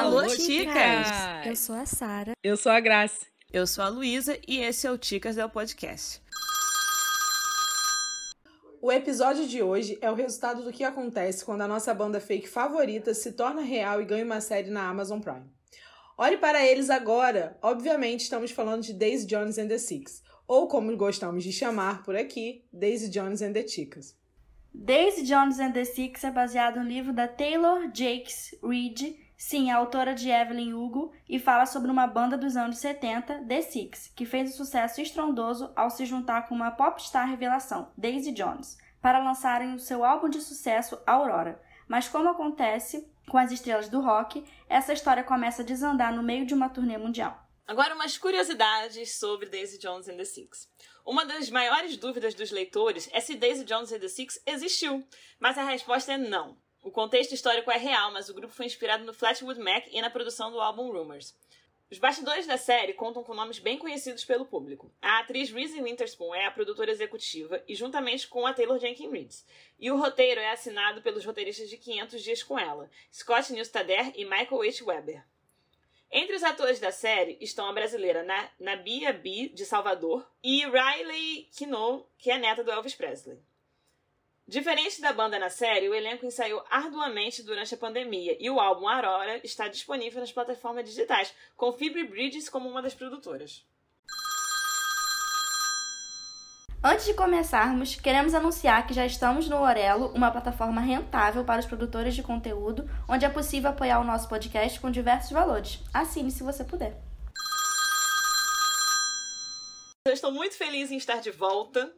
Alô, Ticas! Eu sou a Sara. Eu sou a Graça. Eu sou a Luísa e esse é o Ticas del Podcast. O episódio de hoje é o resultado do que acontece quando a nossa banda fake favorita se torna real e ganha uma série na Amazon Prime. Olhe para eles agora! Obviamente, estamos falando de Daisy Jones and the Six, ou como gostamos de chamar por aqui, Daisy Jones and the Chicas. Daisy Jones and the Six é baseado no livro da Taylor Jakes Reid, sim, a autora de Evelyn Hugo, e fala sobre uma banda dos anos 70, The Six, que fez um sucesso estrondoso ao se juntar com uma popstar revelação, Daisy Jones, para lançarem o seu álbum de sucesso Aurora. Mas como acontece com as estrelas do rock, essa história começa a desandar no meio de uma turnê mundial. Agora, umas curiosidades sobre Daisy Jones and the Six. Uma das maiores dúvidas dos leitores é se Daisy Jones and the Six existiu, mas a resposta é não. O contexto histórico é real, mas o grupo foi inspirado no Flatwood Mac e na produção do álbum Rumors. Os bastidores da série contam com nomes bem conhecidos pelo público. A atriz Reese Witherspoon é a produtora executiva e juntamente com a Taylor Jenkins Reid. E o roteiro é assinado pelos roteiristas de 500 Dias com Ela, Scott Neustadter e Michael H. Weber. Entre os atores da série estão a brasileira Nabia B, de Salvador, e Riley Keough, que é neta do Elvis Presley. Diferente da banda na série, o elenco ensaiou arduamente durante a pandemia e o álbum Aurora está disponível nas plataformas digitais, com Phoebe Bridges como uma das produtoras. Antes de começarmos, queremos anunciar que já estamos no Orelo, uma plataforma rentável para os produtores de conteúdo, onde é possível apoiar o nosso podcast com diversos valores. Assine se você puder. Eu estou muito feliz em estar de volta.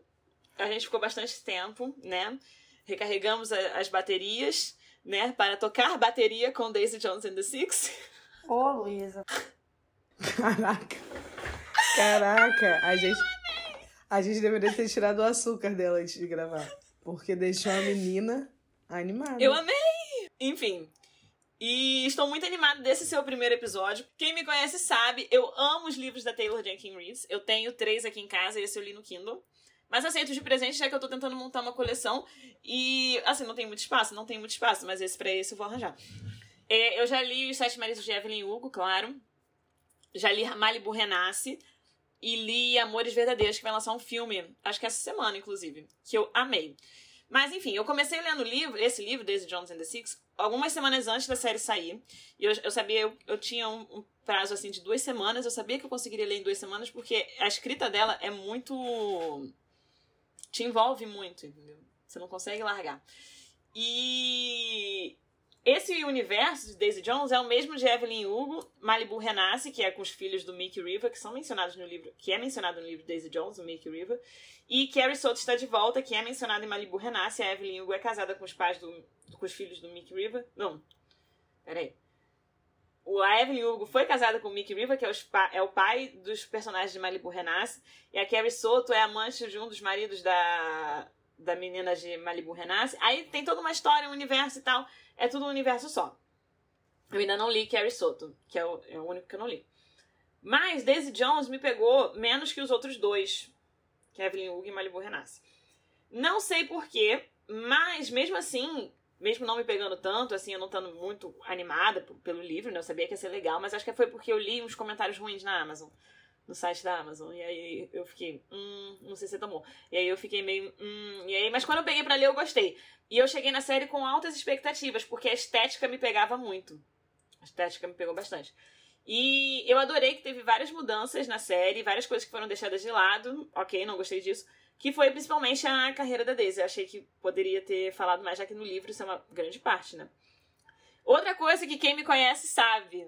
A gente ficou bastante tempo, né? Recarregamos as baterias, né? Para tocar bateria com Daisy Jones and the Six. Ô, Luísa. Caraca. Caraca, a gente. A gente deveria ter tirado o açúcar dela antes de gravar. Porque deixou a menina animada. Eu amei! Enfim. E estou muito animada desse ser o primeiro episódio. Quem me conhece sabe, eu amo os livros da Taylor Jenkins Reid. Eu tenho três aqui em casa e esse eu li no Kindle. Mas aceito de presente, já que eu tô tentando montar uma coleção. E, assim, não tem muito espaço? Não tem muito espaço, mas esse pra esse eu vou arranjar. É, eu já li Os Sete Maridos de Evelyn Hugo, claro. Já li Malibu Renasce e li Amores Verdadeiros, que vai lançar um filme, acho que essa semana, inclusive, que eu amei. Mas, enfim, eu comecei lendo livro, esse livro, Daisy Jones and the Six, algumas semanas antes da série sair. E eu, eu sabia, eu, eu tinha um, um, prazo, assim, de duas semanas. Eu sabia que eu conseguiria ler em duas semanas, porque a escrita dela é muito... te envolve muito, entendeu? Você não consegue largar. E esse universo de Daisy Jones é o mesmo de Evelyn Hugo, Malibu Renasce, que é com os filhos do Mickey River, que são mencionados no livro, que é mencionado no livro Daisy Jones, o Mickey River, e Carrie Soto está de volta, que é mencionado em Malibu Renasce. A Evelyn Hugo é casada com os pais do, com os filhos do Mickey River. Não, peraí. O, a Evelyn Hugo foi casada com o Mickey River, que é, os, é o pai dos personagens de Malibu Renasce, e a Carrie Soto é amante de um dos maridos da da menina de Malibu Renasce. Aí tem toda uma história, um universo e tal. É tudo um universo só. Eu ainda não li Carrie Soto, que é o, é o único que eu não li. Mas Daisy Jones me pegou menos que os outros dois, que é Evelyn Hugo e Malibu Renasce. Não sei porquê, mas mesmo assim, mesmo não me pegando tanto, assim, eu não estando muito animada pelo livro, né? Eu sabia que ia ser legal, mas acho que foi porque eu li uns comentários ruins na Amazon no site da Amazon. E aí eu fiquei, hum, não sei se você tomou. E aí eu fiquei meio, hum, e aí, mas quando eu peguei para ler eu gostei. E eu cheguei na série com altas expectativas, porque a estética me pegava muito. A estética me pegou bastante. E eu adorei que teve várias mudanças na série, várias coisas que foram deixadas de lado. Ok, não gostei disso. Que foi principalmente a carreira da Daisy. Eu achei que poderia ter falado mais, já que no livro isso é uma grande parte, né? Outra coisa que quem me conhece sabe,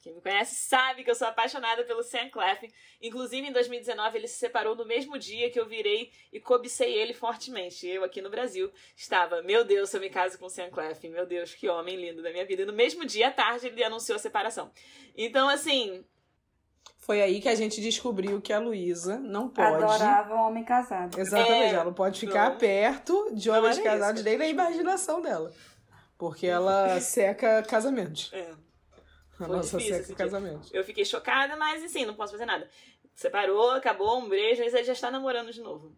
quem me conhece sabe que eu sou apaixonada pelo Sam Claflin. Inclusive, em 2019, ele se separou no mesmo dia que eu virei e cobicei ele fortemente. Eu, aqui no Brasil, estava, meu Deus, se eu me caso com o Sam Claflin. Meu Deus, que homem lindo da minha vida. E no mesmo dia, à tarde, ele anunciou a separação. Então, assim... Foi aí que a gente descobriu que a Luísa não pode... Adorava um homem casado. Exatamente, é, ela não pode ficar não, perto de homens casados nem na imaginação dela. Porque ela seca casamentos. É. A Foi nossa difícil, casamento. Eu fiquei chocada, mas assim, não posso fazer nada. Separou, acabou, um beijo, mas ele já está namorando de novo.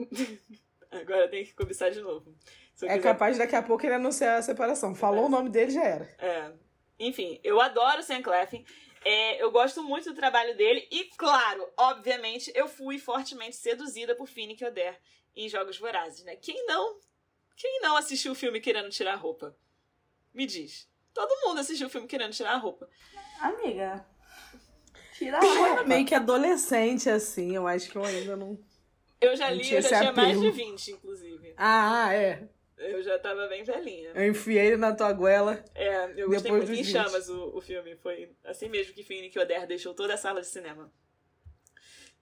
Agora tem que cobiçar de novo. É quiser... capaz daqui a pouco ele anunciar a separação. Falou é. o nome dele, já era. É. Enfim, eu adoro o Sam Cleffin. É, eu gosto muito do trabalho dele e, claro, obviamente, eu fui fortemente seduzida por Finnick Oder em Jogos Vorazes, né? Quem não? Quem não assistiu o filme querendo tirar a roupa? Me diz. Todo mundo assistiu o filme querendo tirar a roupa. Amiga, tira a roupa. Meio que adolescente, assim, eu acho que eu ainda não. Eu já li, eu já tinha mais de apelo. 20, inclusive. Ah, é. Eu já tava bem velhinha. Eu enfiei ele na tua goela. É, eu gostei Depois muito. Em dos 20. chamas o, o filme. Foi assim mesmo que Finnick Oder deixou toda a sala de cinema.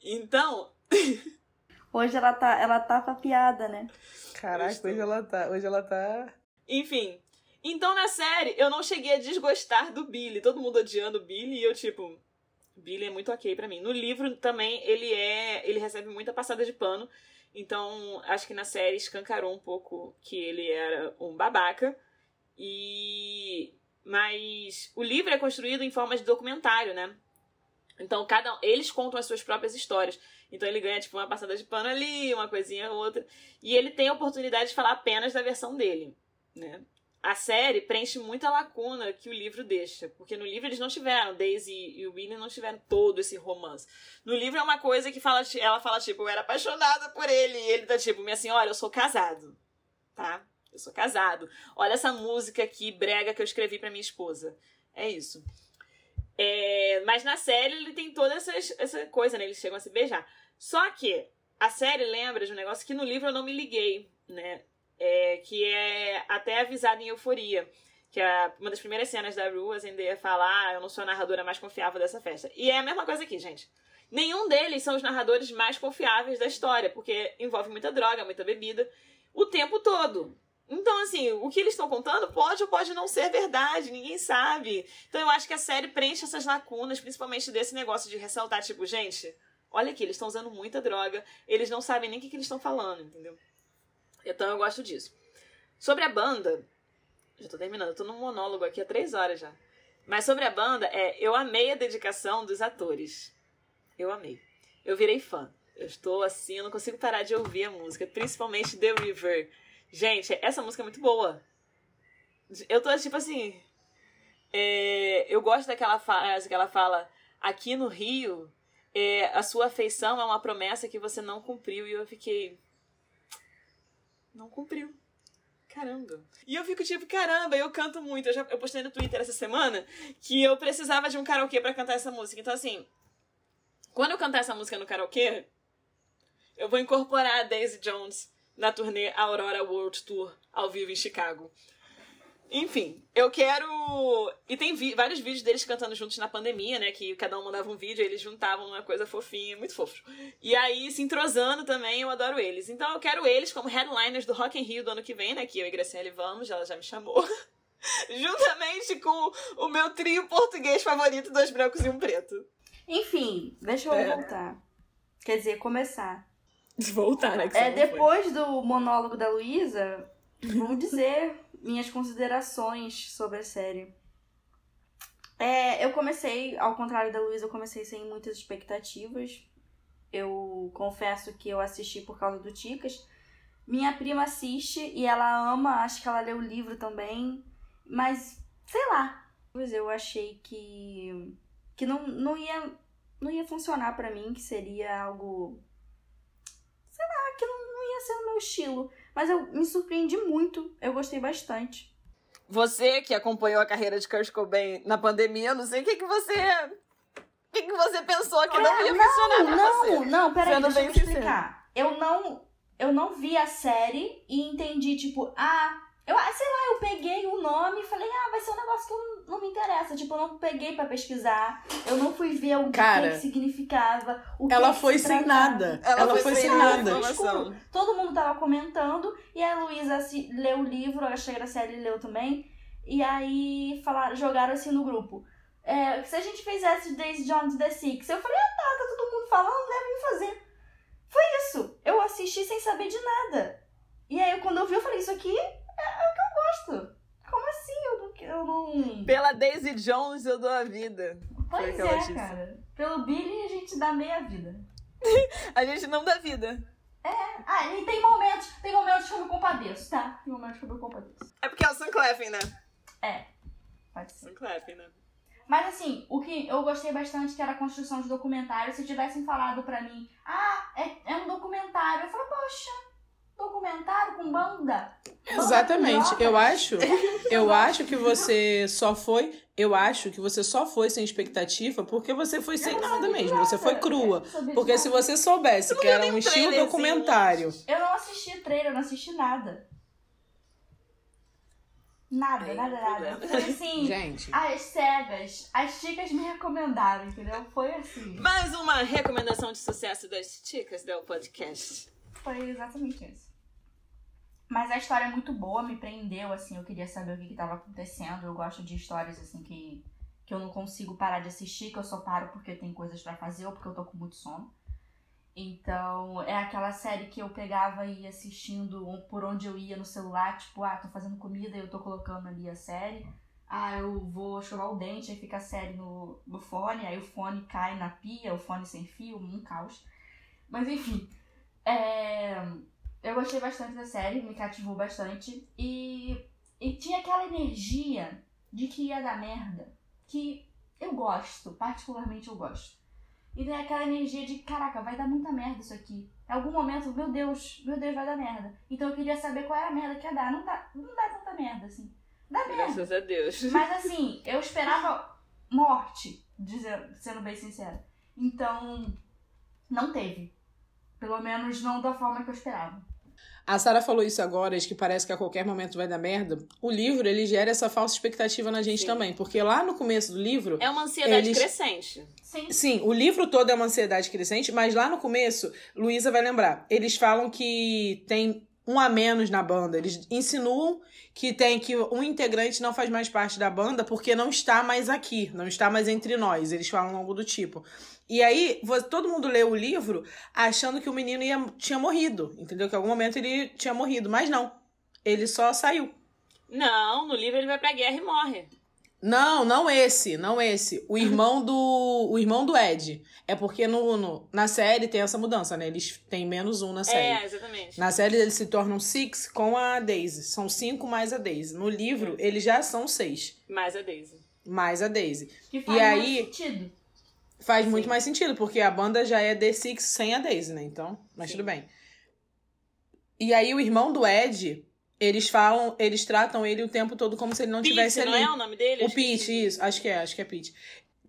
Então, Hoje ela tá, ela tá papiada, né? Caraca, hoje ela tá. Hoje ela tá. enfim. Então na série eu não cheguei a desgostar do Billy. Todo mundo odiando o Billy e eu, tipo. Billy é muito ok pra mim. No livro também ele é. Ele recebe muita passada de pano. Então acho que na série escancarou um pouco que ele era um babaca. E. Mas o livro é construído em forma de documentário, né? Então, cada eles contam as suas próprias histórias. Então ele ganha tipo uma passada de pano ali, uma coisinha ou outra, e ele tem a oportunidade de falar apenas da versão dele, né? A série preenche muita lacuna que o livro deixa, porque no livro eles não tiveram, Daisy e o William não tiveram todo esse romance. No livro é uma coisa que fala, ela fala tipo, eu era apaixonada por ele, e ele tá tipo, minha senhora, eu sou casado, tá? Eu sou casado. Olha essa música aqui brega que eu escrevi pra minha esposa. É isso. É, mas na série ele tem toda essa, essa coisa, né? Eles chegam a se beijar. Só que a série lembra de um negócio que no livro eu não me liguei, né? É, que é até avisado em Euforia. Que é uma das primeiras cenas da Rue, Zendaya fala, ah, eu não sou a narradora mais confiável dessa festa. E é a mesma coisa aqui, gente. Nenhum deles são os narradores mais confiáveis da história, porque envolve muita droga, muita bebida, o tempo todo. Então, assim, o que eles estão contando pode ou pode não ser verdade, ninguém sabe. Então, eu acho que a série preenche essas lacunas, principalmente desse negócio de ressaltar, tipo, gente, olha aqui, eles estão usando muita droga, eles não sabem nem o que, que eles estão falando, entendeu? Então, eu gosto disso. Sobre a banda, já tô terminando, tô num monólogo aqui há três horas já. Mas sobre a banda, é, eu amei a dedicação dos atores. Eu amei. Eu virei fã. Eu estou assim, eu não consigo parar de ouvir a música, principalmente The River. Gente, essa música é muito boa. Eu tô tipo assim. é, eu gosto daquela frase que ela fala: aqui no Rio, é, a sua afeição é uma promessa que você não cumpriu. E eu fiquei. Não cumpriu. Caramba. E eu fico tipo, caramba, eu canto muito. Eu, já, eu postei no Twitter essa semana que eu precisava de um karaokê pra cantar essa música. Então, assim, quando eu cantar essa música no karaokê, eu vou incorporar a Daisy Jones na turnê Aurora World Tour ao vivo em Chicago. Enfim, eu quero. E tem vi- vários vídeos deles cantando juntos na pandemia, né? Que cada um mandava um vídeo e eles juntavam uma coisa fofinha, muito fofo. E aí, se entrosando também, eu adoro eles. Então eu quero eles como headliners do Rock in Rio do ano que vem, né? Que eu e Graciele vamos, ela já me chamou. Juntamente com o meu trio português favorito, dois brancos e um preto. Enfim, deixa eu É. voltar. Quer dizer, começar. Voltar, né? É, não foi. depois do monólogo da Luísa, vou dizer minhas considerações sobre a série. É, eu comecei, ao contrário da Luísa, eu comecei sem muitas expectativas. Eu confesso que eu assisti por causa do Ticas. Minha prima assiste e ela ama, acho que ela leu o livro também. Mas, sei lá. Eu achei que, que não, não, ia, não ia funcionar pra mim, que seria algo que não, não ia ser o meu estilo. Mas eu me surpreendi muito. Eu gostei bastante. Você que acompanhou a carreira de Kurt Cobain na pandemia, eu não sei o que, que você. O que, que você pensou que não ia funcionar pra não, você. não, peraí, deixa eu explicar. Eu não, eu não vi a série e entendi, tipo, ah, eu, ah, sei lá, eu peguei o nome e falei, ah, vai ser um negócio que eu não, não me interessa. Tipo, eu não peguei pra pesquisar, eu não fui ver o que, Cara, que significava, o que Ela que foi se sem nada. Ela Ela, foi foi sem nada. nada. Informação. Todo mundo tava comentando e a Luísa se- leu o livro, a Sally leu também. E aí falaram, jogaram assim no grupo. É, se a gente fizesse Daisy Jones The Six, eu falei, ah tá, tá todo mundo falando, devem fazer. Foi isso. Eu assisti sem saber de nada. E aí quando eu vi, eu falei, isso aqui é, é o que eu gosto. Como assim? Eu não. Eu não... Pela Daisy Jones eu dou a vida. Pois é, cara. Pelo Billy a gente dá meia vida. A gente não dá vida. Ah, e tem momentos, tem momentos que eu me compadeço, tá? Tem momentos que eu me compadeço. É porque é o Sam Cleffin, né? Pode ser. Clap, né? Mas assim, o que eu gostei bastante que era a construção de documentário. Se tivessem falado pra mim, ah, é, é um documentário, eu falo, poxa, documentário com banda? Banda Exatamente. Eu acho, eu acho que você só foi, eu acho que você só foi sem expectativa porque você foi sem nada mesmo. Você foi crua. Porque se você soubesse que era um estilo trailerzinho. documentário, Eu não assisti trailer, eu não assisti nada. Nada, nada, nada. Foi assim, gente. as cegas, as chicas me recomendaram, entendeu? Foi assim. Mais uma recomendação de sucesso das chicas do podcast. Foi exatamente isso. Mas a história é muito boa, me prendeu, assim, eu queria saber o que, que tava acontecendo. Eu gosto de histórias, assim, que, que eu não consigo parar de assistir, que eu só paro porque tem coisas pra fazer ou porque eu tô com muito sono. Então, é aquela série que eu pegava e ia assistindo por onde eu ia no celular, tipo, ah, tô fazendo comida e eu tô colocando ali a série. Ah, eu vou escovar o dente, aí fica a série no, no fone, aí o fone cai na pia, o fone sem fio, um caos. Mas enfim, é, eu gostei bastante da série, me cativou bastante. E, e tinha aquela energia de que ia dar merda, que eu gosto, particularmente eu gosto. E tem aquela energia de, caraca, vai dar muita merda isso aqui. Em algum momento, meu Deus, meu Deus, vai dar merda. Então eu queria saber qual era a merda que ia dar. Não dá, não dá tanta merda, assim. Dá merda. Graças a Deus. Mas assim, eu esperava morte, dizer, sendo bem sincera. Então, não teve. Pelo menos não da forma que eu esperava. A Sara falou isso agora, de que parece que a qualquer momento vai dar merda. O livro, ele gera essa falsa expectativa na gente Sim. também, porque lá no começo do livro, É uma ansiedade Eles- crescente. Sim. Sim, o livro todo é uma ansiedade crescente, mas lá no começo, Luísa vai lembrar, eles falam que tem um a menos na banda. Eles insinuam que tem que um integrante não faz mais parte da banda porque não está mais aqui, não está mais entre nós. Eles falam algo do tipo. E aí, todo mundo lê o livro achando que o menino ia, tinha morrido, entendeu? Que em algum momento ele tinha morrido, mas não. Ele só saiu. Não, no livro ele vai pra guerra e morre. Não, não esse, não esse. O irmão do, o irmão do Ed. É porque no, no- na série tem essa mudança, né? Eles têm menos um na série. É, exatamente. Na série eles se tornam six com a Daisy. São cinco mais a Daisy. No livro eles já são seis Mais a Daisy. mais a Daisy. Que faz E aí- mais sentido. Faz Sim. muito mais sentido porque a banda já é The Six sem a Daisy, né? Então, mas Sim. tudo bem. E aí o irmão do Ed, eles falam, eles tratam ele o tempo todo como se ele não Pete, tivesse não ali. é o nome dele? O. Pete, isso, acho que é, acho que é Pete.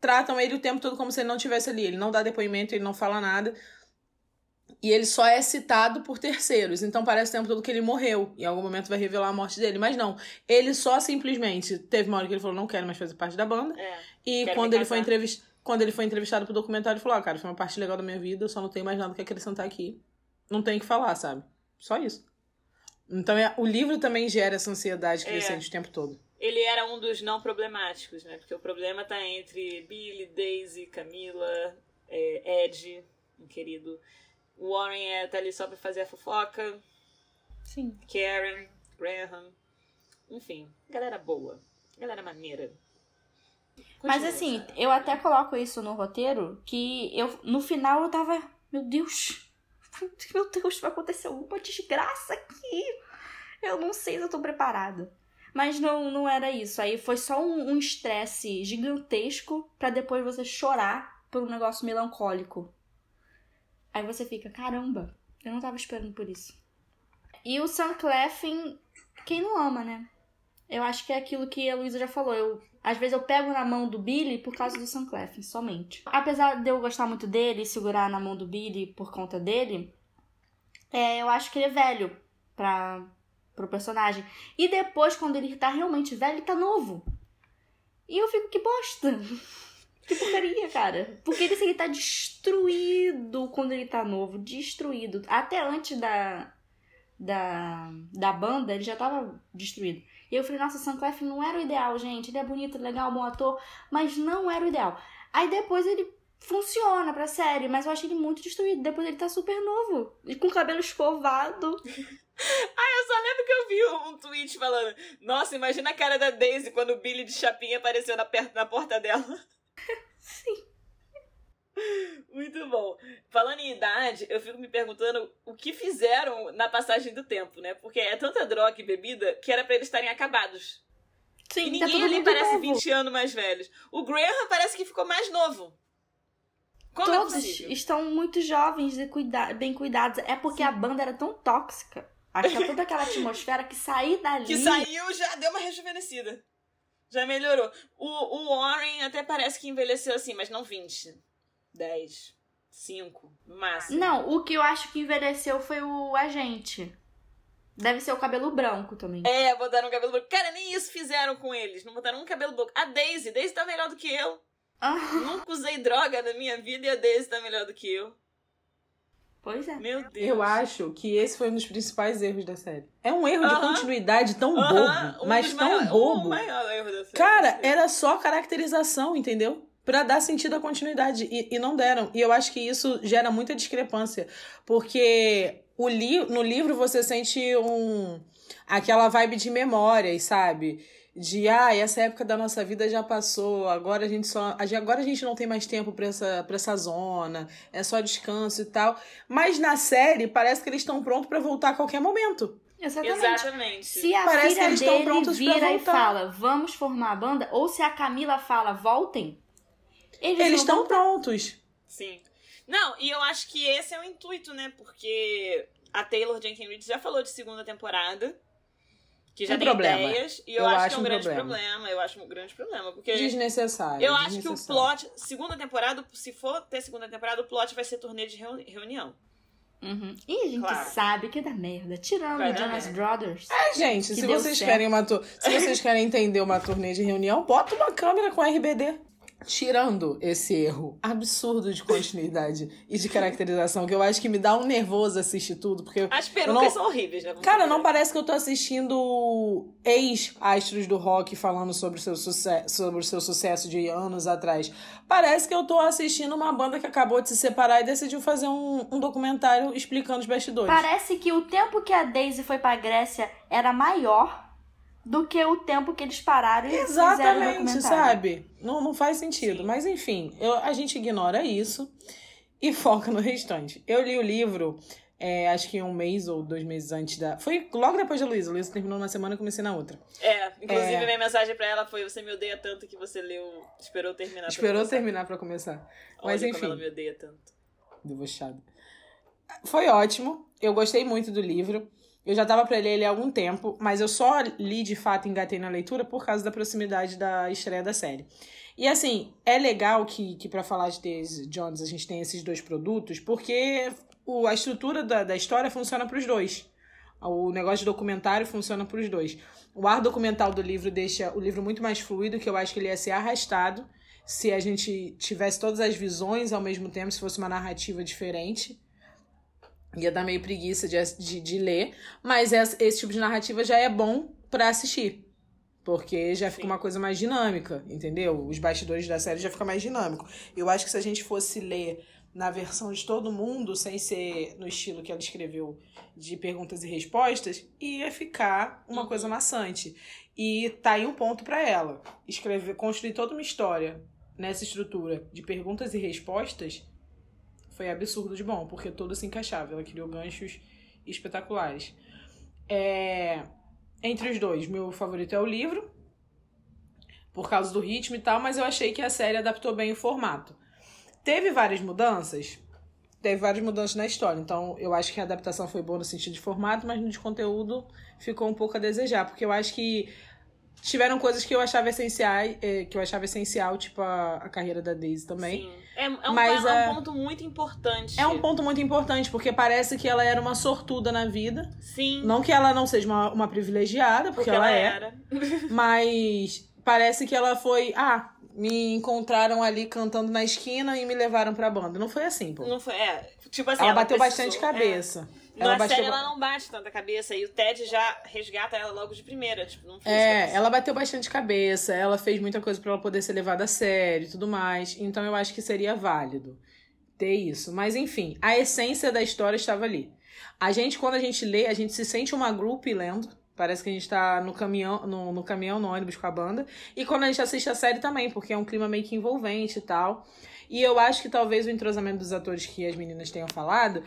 Tratam ele o tempo todo como se ele não tivesse ali. Ele não dá depoimento, ele não fala nada. E ele só é citado por terceiros. Então parece o tempo todo que ele morreu. Em algum momento vai revelar a morte dele. Mas não. Ele só simplesmente. Teve uma hora que ele falou: não quero mais fazer parte da banda. É. E quando ele, foi entrevist... quando ele foi entrevistado pro documentário, ele falou: ah, cara, foi uma parte legal da minha vida. Eu só não tenho mais nada que acrescentar aqui. Não tenho o que falar, sabe? Só isso. Então é... o livro também gera essa ansiedade É. crescente o tempo todo. Ele era um dos não problemáticos, né? Porque o problema tá entre Billy, Daisy, Camila, é, Ed, um querido. Warren é, tá ali só pra fazer a fofoca. Sim. Karen, Graham. Enfim, galera boa. Galera maneira. Mas Continua, assim, Sarah. eu até coloco isso no roteiro, que eu no final eu tava, meu Deus, meu Deus, vai acontecer alguma desgraça aqui. Eu não sei se eu tô preparada. Mas não, não era isso. Aí foi só um um estresse gigantesco pra depois você chorar por um negócio melancólico. Aí você fica, caramba, eu não tava esperando por isso. E o Sam Cleffin, quem não ama, né? Eu acho que é aquilo que a Luísa já falou. Eu, às vezes eu pego na mão do Billy por causa do Sam Cleffin, somente. Apesar de eu gostar muito dele e segurar na mão do Billy por conta dele, é, eu acho que ele é velho pra, pro personagem. E depois, quando ele tá realmente velho, ele tá novo. E eu fico, que bosta! Que porcaria, cara. Porque ele, assim, ele tá destruído quando ele tá novo. Destruído. Até antes da, da, da banda, ele já tava destruído. E eu falei, nossa, Sam Clef não era o ideal, gente. Ele é bonito, legal, bom ator, mas não era o ideal. Aí depois ele funciona pra série, mas eu achei ele muito destruído. Depois ele tá super novo. E com o cabelo escovado. Eu só lembro que eu vi um tweet falando: Nossa, imagina a cara da Daisy quando o Billy de Chapinha apareceu na, per- na porta dela. Sim. Muito bom. Falando em idade, eu fico me perguntando o que fizeram na passagem do tempo, né? Porque é tanta droga e bebida que era pra eles estarem acabados. Sim, E tá ninguém tudo ali parece novo. 20 anos mais velhos. O Graham parece que ficou mais novo. Como é Todos possível? estão muito jovens e cuida- bem cuidados. É porque a banda era tão tóxica. Acho que é toda aquela atmosfera que sair dali. Que saiu já deu uma rejuvenescida. Já melhorou. O, o Warren até parece que envelheceu assim, mas não 20. 10. 5, no máximo. Não, o que eu acho que envelheceu foi o agente. Deve ser o cabelo branco também. É, botaram um cabelo branco. Cara, nem isso fizeram com eles. Não botaram um cabelo branco. A Daisy, Daisy tá melhor do que eu. Ah, Nunca usei droga na minha vida e a Daisy tá melhor do que eu. pois é. Meu Deus. Eu acho que esse foi um dos principais erros da série. É um erro de Aham. continuidade tão Aham, bobo, um mas tão maior- bobo. O maior erro da série. Cara, era só caracterização, entendeu? Pra dar sentido à continuidade. E, e não deram. E eu acho que isso gera muita discrepância. Porque o li no livro você sente um aquela vibe de memórias, sabe? De ah, essa época da nossa vida já passou, agora a gente só. Agora a gente não tem mais tempo pra essa, pra essa zona, é só descanso e tal. Mas na série parece que eles estão prontos pra voltar a qualquer momento. Exatamente. Exatamente. Se a Parece que filha eles estão dele prontos pra vira e fala, vamos formar a banda, ou se a Camila fala, voltem, eles, Eles estão prontos. Sim. Não, e eu acho que esse é o intuito, né? Porque a Taylor Jenkins Reid já falou de segunda temporada. Que já Um tem problema. ideias. E eu, Eu acho, acho que é um, um grande problema. problema. Eu acho um grande problema. Porque Desnecessário. eu acho que o desnecessário. plot. Segunda temporada, se for ter segunda temporada, o plot vai ser turnê de reu- reunião. Uhum. E a gente Claro. sabe que dá merda. Tirando o Jonas. Brothers. É, gente, se vocês certo. querem uma tu- se vocês querem entender uma turnê de reunião, bota uma câmera com RBD. Tirando esse erro absurdo de continuidade e de caracterização, que eu acho que me dá um nervoso assistir tudo, porque As perucas não- são horríveis, né? Cara, não parece que eu tô assistindo ex-astros do rock falando sobre o, seu sucesso, sobre o seu sucesso de anos atrás. Parece que eu tô assistindo uma banda que acabou de se separar e decidiu fazer um, um documentário explicando os bastidores. Parece que o tempo que a Daisy foi pra Grécia era maior do que o tempo que eles pararam e fizeram o Exatamente, sabe? Não, não faz sentido. Mas enfim, eu- a gente ignora isso e foca no restante. Eu li o livro, é, acho que um mês ou dois meses antes da. Foi logo depois da Luísa. Luísa terminou numa semana e comecei na outra. É, inclusive É. minha mensagem pra ela foi: Você me odeia tanto que você leu. Esperou terminar. pra Esperou começar." terminar pra começar. Mas Olha enfim. como ela me odeia tanto. Debochado. Foi ótimo. Eu gostei muito do livro. Eu já tava pra ler ele há algum tempo, mas eu só li de fato engatei na leitura por causa da proximidade da estreia da série. E assim, é legal que, que para falar de Daisy Jones a gente tem esses dois produtos, porque o, a estrutura da, da história funciona pros dois. O negócio de documentário funciona pros dois. O ar documental do livro deixa o livro muito mais fluido, que eu acho que ele ia ser arrastado se a gente tivesse todas as visões ao mesmo tempo, se fosse uma narrativa diferente. Ia dar meio preguiça de, de, de ler, mas esse, esse tipo de narrativa já é bom pra assistir. Porque já fica Sim. uma coisa mais dinâmica, entendeu? Os bastidores da série já fica mais dinâmico. Eu acho que se a gente fosse ler na versão de todo mundo, sem ser no estilo que ela escreveu de perguntas e respostas, ia ficar uma coisa maçante. E tá aí um ponto pra ela. Escrever, construir toda uma história nessa estrutura de perguntas e respostas foi absurdo de bom, porque tudo se encaixava. Ela criou ganchos espetaculares. É, Entre os dois, meu favorito é o livro, por causa do ritmo e tal, mas eu achei que a série adaptou bem o formato. Teve várias mudanças? Teve várias mudanças na história, então eu acho que a adaptação foi boa no sentido de formato, mas no de conteúdo ficou um pouco a desejar, porque eu acho que tiveram coisas que eu achava essenciais, eh, que eu achava essencial, tipo a, a carreira da Daisy também. Sim. É, é um, Mas, é um é- ponto muito importante. É um ponto muito importante, porque parece que ela era uma sortuda na vida. Sim. Não que ela não seja uma, uma privilegiada, porque, ela, é, era. mas parece que ela foi. Ah, me encontraram ali cantando na esquina e me levaram pra banda. Não foi assim, pô. Não foi, é, tipo assim, ela, bateu precisou- bastante cabeça. É. Ela Na série ela não bate tanta cabeça e o Ted já resgata ela logo de primeira, tipo, não É, cabeça. ela bateu bastante cabeça, ela fez muita coisa pra ela poder ser levada a sério e tudo mais. Então eu acho que seria válido ter isso. Mas enfim, a essência da história estava ali. A gente, quando a gente lê, a gente se sente uma group lendo. Parece que a gente tá no caminhão, no, no caminhão, no ônibus com a banda. E quando a gente assiste a série também, porque é um clima meio que envolvente e tal. E eu acho que talvez o entrosamento dos atores que as meninas tenham falado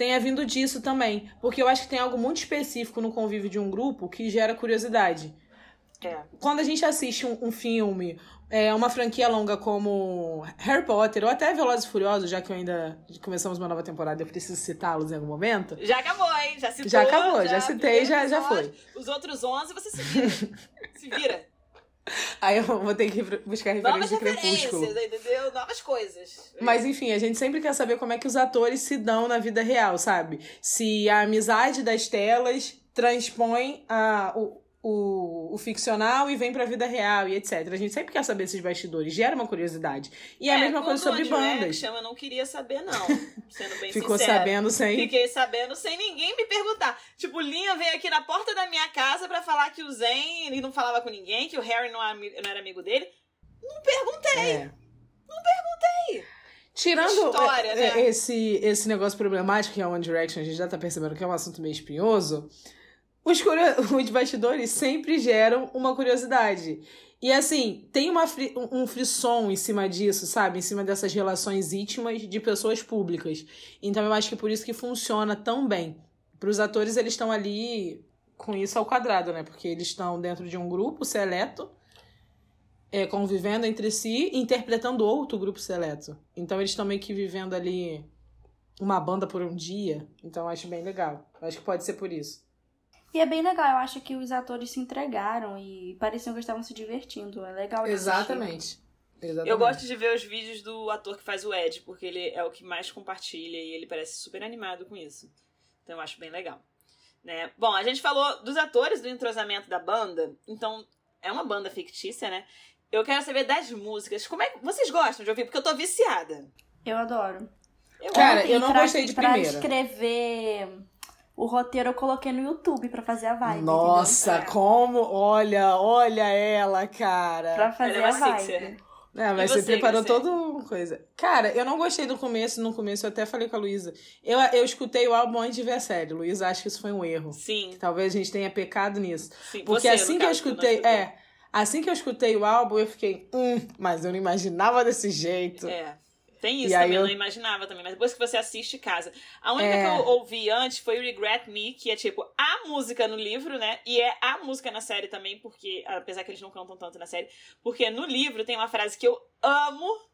tenha vindo disso também. Porque eu acho que tem algo muito específico no convívio de um grupo que gera curiosidade. É. Quando a gente assiste um, um filme, é, uma franquia longa como Harry Potter, ou até Velozes e Furiosos, já que eu ainda começamos uma nova temporada, eu preciso citá-los em algum momento. Já acabou, hein? Já citou. Já acabou, já citei, já, já foi. Os outros 11 você se vira. se vira. Aí eu vou ter que buscar referência Novas de Crepúsculo. referências, entendeu? Novas coisas. Mas enfim, a gente sempre quer saber como é que os atores se dão na vida real, sabe? Se a amizade das telas transpõe a, o, o, o ficcional e vem pra vida real e etc. A gente sempre quer saber esses bastidores, gera uma curiosidade. E é, a mesma coisa sobre bandas. eu não queria saber, não. Sendo bem Ficou sincera. sabendo sem. Fiquei sabendo sem ninguém me perguntar. Tipo, o Linha veio aqui na porta da minha casa pra falar que o Zen ele não falava com ninguém, que o Harry não, ami- não era amigo dele. Não perguntei. É. Não perguntei. Tirando História, é, né? é, esse, esse negócio problemático que é One Direction, a gente já tá percebendo que é um assunto meio espinhoso. Os, os bastidores sempre geram uma curiosidade. E assim, tem uma fri- um frisson em cima disso, sabe? Em cima dessas relações íntimas de pessoas públicas. Então eu acho que por isso que funciona tão bem. Para os atores, eles estão ali com isso ao quadrado, né? Porque eles estão dentro de um grupo seleto, é, convivendo entre si, interpretando outro grupo seleto. Então eles estão meio que vivendo ali uma banda por um dia. Então eu acho bem legal. Eu acho que pode ser por isso. E é bem legal, eu acho que os atores se entregaram e pareciam que estavam se divertindo. É legal de assistir. Exatamente. Exatamente. Eu gosto de ver os vídeos do ator que faz o Ed, porque ele é o que mais compartilha e ele parece super animado com isso. Então eu acho bem legal. Né? Bom, a gente falou dos atores do entrosamento da banda, então é uma banda fictícia, né? Eu quero saber das músicas. Como é que vocês gostam de ouvir? Porque eu tô viciada. Eu adoro. Eu Cara, eu não pra- gostei de pra primeira. escrever o roteiro, eu coloquei no YouTube pra fazer a vibe. Nossa, É. como. Olha, olha ela, cara. entendeu? Pra fazer Ela é a uma vibe. sixer. É, mas você, você, preparou você? toda uma coisa. Cara, eu não gostei do começo. No começo eu até falei com a Luísa. Eu, eu escutei o álbum antes de ver a série. Luísa acha que isso foi um erro. Sim, Talvez a gente tenha pecado nisso. sim. Porque Você, assim que eu escutei. escutou. É. Assim que eu escutei o álbum, eu fiquei. Hum, mas eu não imaginava desse jeito. É. Tem E isso aí também, eu eu- não imaginava também. Mas depois que você assiste, casa. A única É. que eu ouvi antes foi Regret Me, que é tipo a música no livro, né? E é a música na série também, porque, apesar que eles não cantam tanto na série, porque no livro tem uma frase que eu amo.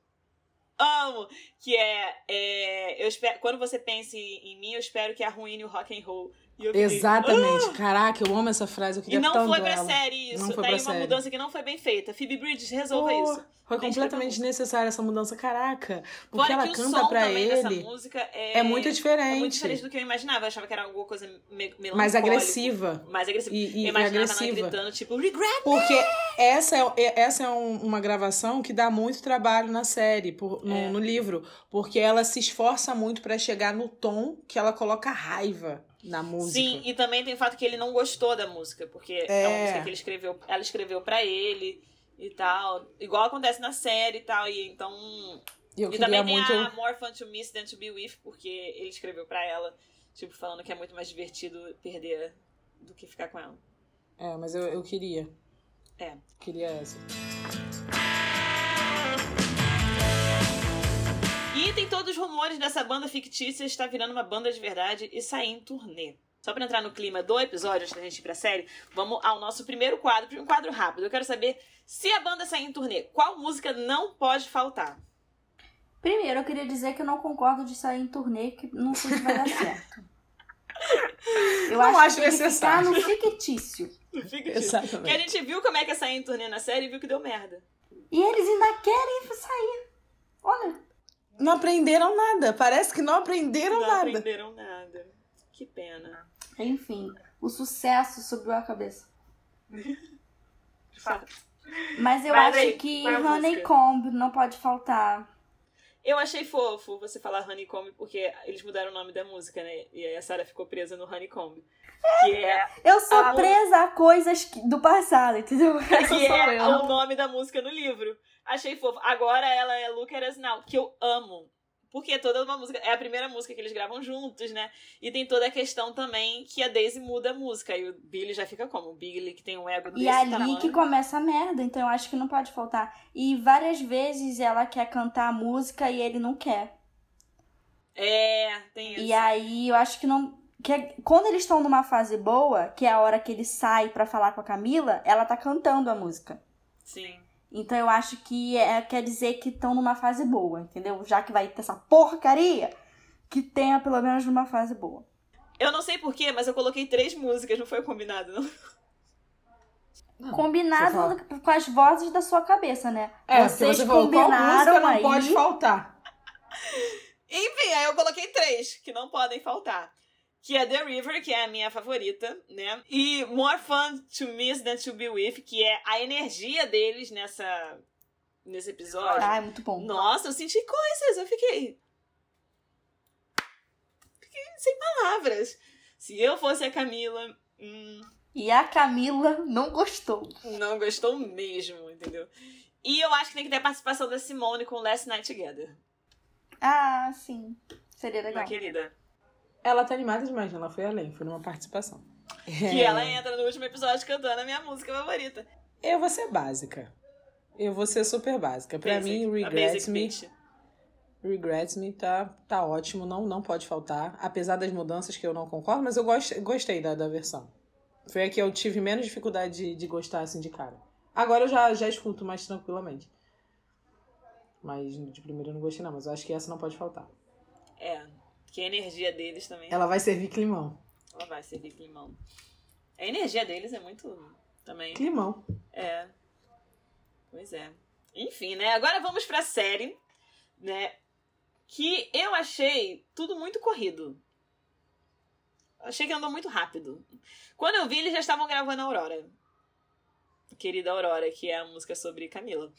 Amo! Que é, é, eu espero, quando você pensa em, em mim, eu espero que arruine o rock and roll. E eu fiquei, Exatamente. Caraca, eu amo essa frase. Eu E queria não tanto foi pra ela. série isso. Não foi Daí pra uma série. mudança que não foi bem feita. Phoebe Bridges, resolva Pô, isso. Foi que completamente desnecessária essa mudança. Caraca. Porque Fora ela canta pra ele. é, É muito diferente. é muito diferente do que eu imaginava. Eu achava que era alguma coisa me melancólica. mais agressiva. Mais agressiva. E, eu e, e imaginava ela agressiva. gritando, tipo, regret! Porque essa é, essa é um- uma gravação que dá muito trabalho na série, por- no, É. no livro. Porque ela se esforça muito pra chegar no tom que ela coloca raiva na música. Sim, e também tem o fato que ele não gostou da música, porque é, uma É. música que ele escreveu, ela escreveu pra ele e tal. Igual acontece na série e tal. E então. E eu e também tem muito. a More Fun to Miss Than to Be With, porque ele escreveu pra ela, tipo, falando que é muito mais divertido perder do que ficar com ela. É, mas eu, eu queria. É. Queria essa. E tem todos os rumores dessa banda fictícia estar virando uma banda de verdade e sair em turnê. Só pra entrar no clima do episódio, antes da gente ir pra série, vamos ao nosso primeiro quadro, um quadro rápido. Eu quero saber se a banda sair em turnê, qual música não pode faltar? Primeiro, eu queria dizer que eu não concordo de sair em turnê, que não sei se vai dar certo. Eu Não acho, acho que tem que ficar necessário. no fictício. Fica Porque a Exatamente. gente viu como é que é sair em turnê na série e viu que deu merda. E eles ainda querem sair. Olha, Não aprenderam nada. Parece que não aprenderam não nada. aprenderam nada. Que pena. enfim, o sucesso subiu a cabeça. De fato. Mas eu Mas acho aí, que a? Honeycomb não pode faltar. Eu achei fofo você falar Honeycomb, porque eles mudaram o nome da música, né? E aí a Sarah ficou presa no Honeycomb. Que é, Eu sou Ah, presa a coisas que- do passado, entendeu? Que é o nome da música no livro. Achei fofo. Agora ela é Look at Us Now, que eu amo. Porque toda uma música. É a primeira música que eles gravam juntos, né? E tem toda a questão também que a Daisy muda a música. E o Billy já fica como? O Billy que tem um ego desse E é ali que começa a merda, então eu acho que não pode faltar. E várias vezes ela quer cantar a música e ele não quer. É, tem isso. E aí eu acho que não. que é- quando eles estão numa fase boa, que é a hora que ele sai pra falar com a Camila, ela tá cantando a música. Sim. Então eu acho que é, quer dizer que estão numa fase boa, entendeu? Já que vai ter essa porcaria, que tenha pelo menos numa fase boa. Eu não sei porquê, mas eu coloquei três músicas, não foi combinado, não? Não, Combinado com as vozes da sua cabeça, né? É, Vocês você falou qual combinaram música não aí. pode faltar. Enfim, aí eu coloquei três que não podem faltar. Que é The River, que é a minha favorita, né? E More Fun to Miss Than to Be With, que é a energia deles nessa nesse episódio. Ah, é muito bom. Nossa, eu senti coisas, eu fiquei. Fiquei sem palavras. Se eu fosse a Camila, hum, E a Camila não gostou. não gostou mesmo, entendeu? E eu acho que tem que ter a participação da Simone com Last Night Together. Ah, sim. Seria legal. Minha querida. Ela tá animada demais, né? ela foi além, foi numa participação. Que ela entra no último episódio cantando a minha música favorita. Eu vou ser básica. Eu vou ser super básica. Pra Basic, mim, Regrets Me, Bitch. Regrets Me tá, tá ótimo, não, não pode faltar. Apesar das mudanças que eu não concordo, mas eu gost, gostei da, da versão. Foi a que eu tive menos dificuldade de, de gostar assim de cara. Agora eu já, já escuto mais tranquilamente. Mas de primeiro eu não gostei, não, mas eu acho que essa não pode faltar. É, que a energia deles também. Ela vai servir climão. Ela vai servir climão. A energia deles é muito. Também. Climão. É. Pois é. Enfim, né? Agora vamos pra série, né? Que eu achei tudo muito corrido. Achei que andou muito rápido. Quando eu vi, eles já estavam gravando a Aurora. Querida Aurora, que é a música sobre Camila.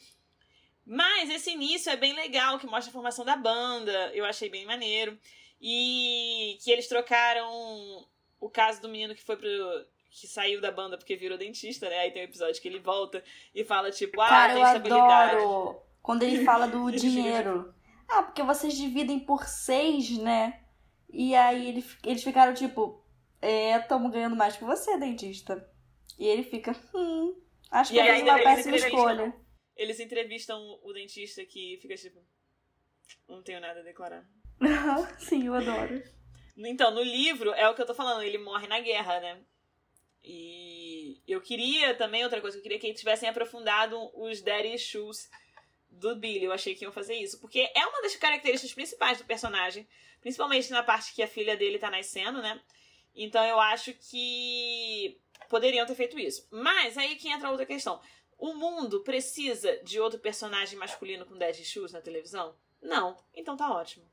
Mas esse início é bem legal, que mostra a formação da banda. Eu achei bem maneiro. E que eles trocaram o caso do menino que foi pro. que saiu da banda porque virou dentista, né? Aí tem um episódio que ele volta e fala, tipo, ah, Cara, tem eu estabilidade. adoro quando ele fala do dinheiro. Ah, porque vocês dividem por seis, né? E aí ele- eles ficaram tipo, é, estamos ganhando mais que você, dentista. E ele fica, hum, acho que ainda uma péssima escolha. Eles entrevistam o dentista que fica tipo. Não tenho nada a declarar. Sim, eu adoro. Então, no livro, é o que eu tô falando, ele morre na guerra, né? E eu queria também, outra coisa, eu queria que eles tivessem aprofundado os daddy issues do Billy. Eu achei que iam fazer isso. Porque é uma das características principais do personagem, principalmente na parte que a filha dele tá nascendo, né? Então eu acho que poderiam ter feito isso. Mas aí que entra outra questão. O mundo precisa de outro personagem masculino com daddy issues na televisão? Não. Então tá ótimo.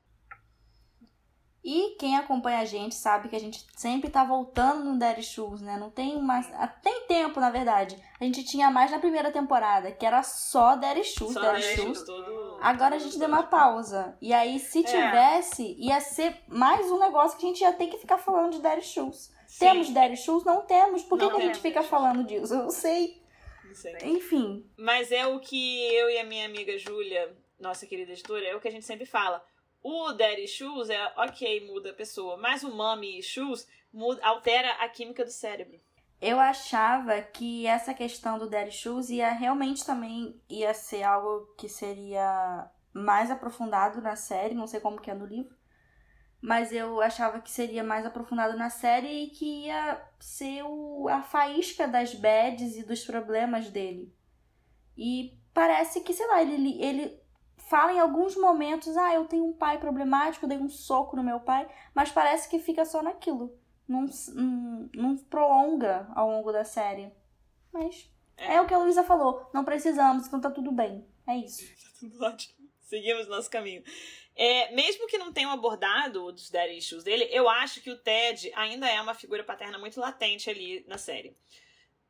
E quem acompanha a gente sabe que a gente sempre tá voltando no Daddy Shoes, né? Não tem mais. ah, Tem tempo, na verdade. A gente tinha mais na primeira temporada, que era só Daddy Shoes, Só Daddy Shoes. todo- Agora a gente deu uma pausa. E aí, se É. tivesse, ia ser mais um negócio que a gente ia ter que ficar falando de Daddy Shoes. Sim. Temos Daddy Shoes? Não temos. Por que, Não que a gente fica falando disso? Eu não sei. Não sei. Enfim. Mas é o que eu e a minha amiga Júlia, nossa querida editora, é o que a gente sempre fala. O Daddy Shoes é ok, muda a pessoa, mas o Mommy Shoes muda, altera a química do cérebro. Eu achava que essa questão do Daddy Shoes ia realmente também ia ser algo que seria mais aprofundado na série, não sei como que é no livro, mas eu achava que seria mais aprofundado na série e que ia ser o, a faísca das bads e dos problemas dele. E parece que, sei lá, ele, ele fala em alguns momentos, ah, eu tenho um pai problemático, dei um soco no meu pai, mas parece que fica só naquilo não, não, não prolonga ao longo da série. Mas é. É. o que a Luísa falou. Não precisamos, então tá tudo bem. É isso. Tudo ótimo. Seguimos nosso caminho. É, mesmo que não tenham abordado os daddy issues dele, eu acho que o Ted ainda é uma figura paterna muito latente ali na série.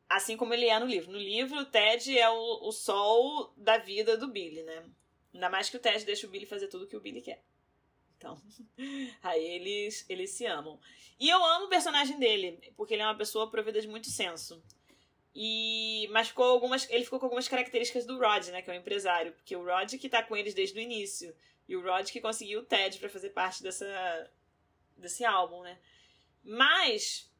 Assim como ele é no livro. No livro, o Ted é o, o sol da vida do Billy, né? Ainda mais que o Ted deixa o Billy fazer tudo que o Billy quer. Então, aí eles, eles se amam. E eu amo o personagem dele, porque ele é uma pessoa provida de muito senso. E mas ficou algumas, ele ficou com algumas características do Rod, né, que é o empresário, porque o Rod que tá com eles desde o início e o Rod que conseguiu o Ted para fazer parte dessa desse álbum, né? Mas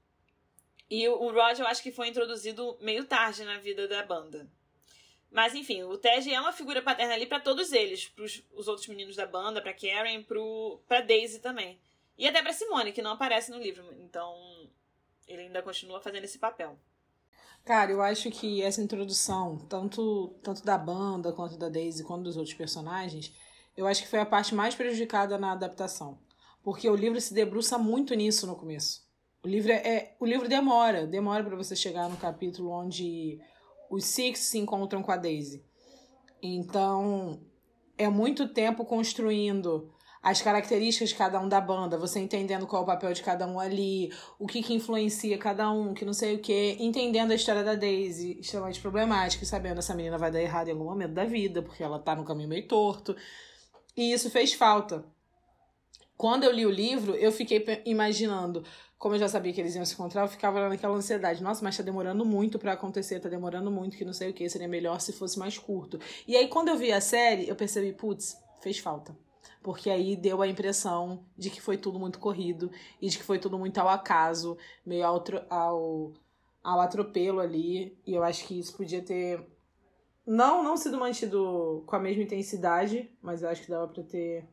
e o Rod eu acho que foi introduzido meio tarde na vida da banda. Mas enfim, o Ted é uma figura paterna ali para todos eles, pros os outros meninos da banda, pra Karen, pro pra Daisy também. E até pra Simone, que não aparece no livro. Então, ele ainda continua fazendo esse papel. Cara, eu acho que essa introdução, tanto, tanto da banda, quanto da Daisy, quanto dos outros personagens, eu acho que foi a parte mais prejudicada na adaptação. Porque o livro se debruça muito nisso no começo. O livro é, é o livro demora, demora para você chegar no capítulo onde os Six se encontram com a Daisy. Então, é muito tempo construindo as características de cada um da banda, você entendendo qual é o papel de cada um ali, o que, que influencia cada um, que não sei o que, entendendo a história da Daisy, extremamente problemática, e sabendo essa menina vai dar errado em algum momento da vida, porque ela tá no caminho meio torto. E isso fez falta. Quando eu li o livro, eu fiquei imaginando como eu já sabia que eles iam se encontrar, eu ficava naquela ansiedade. Nossa, mas tá demorando muito para acontecer, tá demorando muito, que não sei o que, seria melhor se fosse mais curto. E aí, quando eu vi a série, eu percebi, putz, fez falta. Porque aí deu a impressão de que foi tudo muito corrido e de que foi tudo muito ao acaso, meio ao, ao, ao atropelo ali. E eu acho que isso podia ter. Não, não sido mantido com a mesma intensidade, mas eu acho que dava pra ter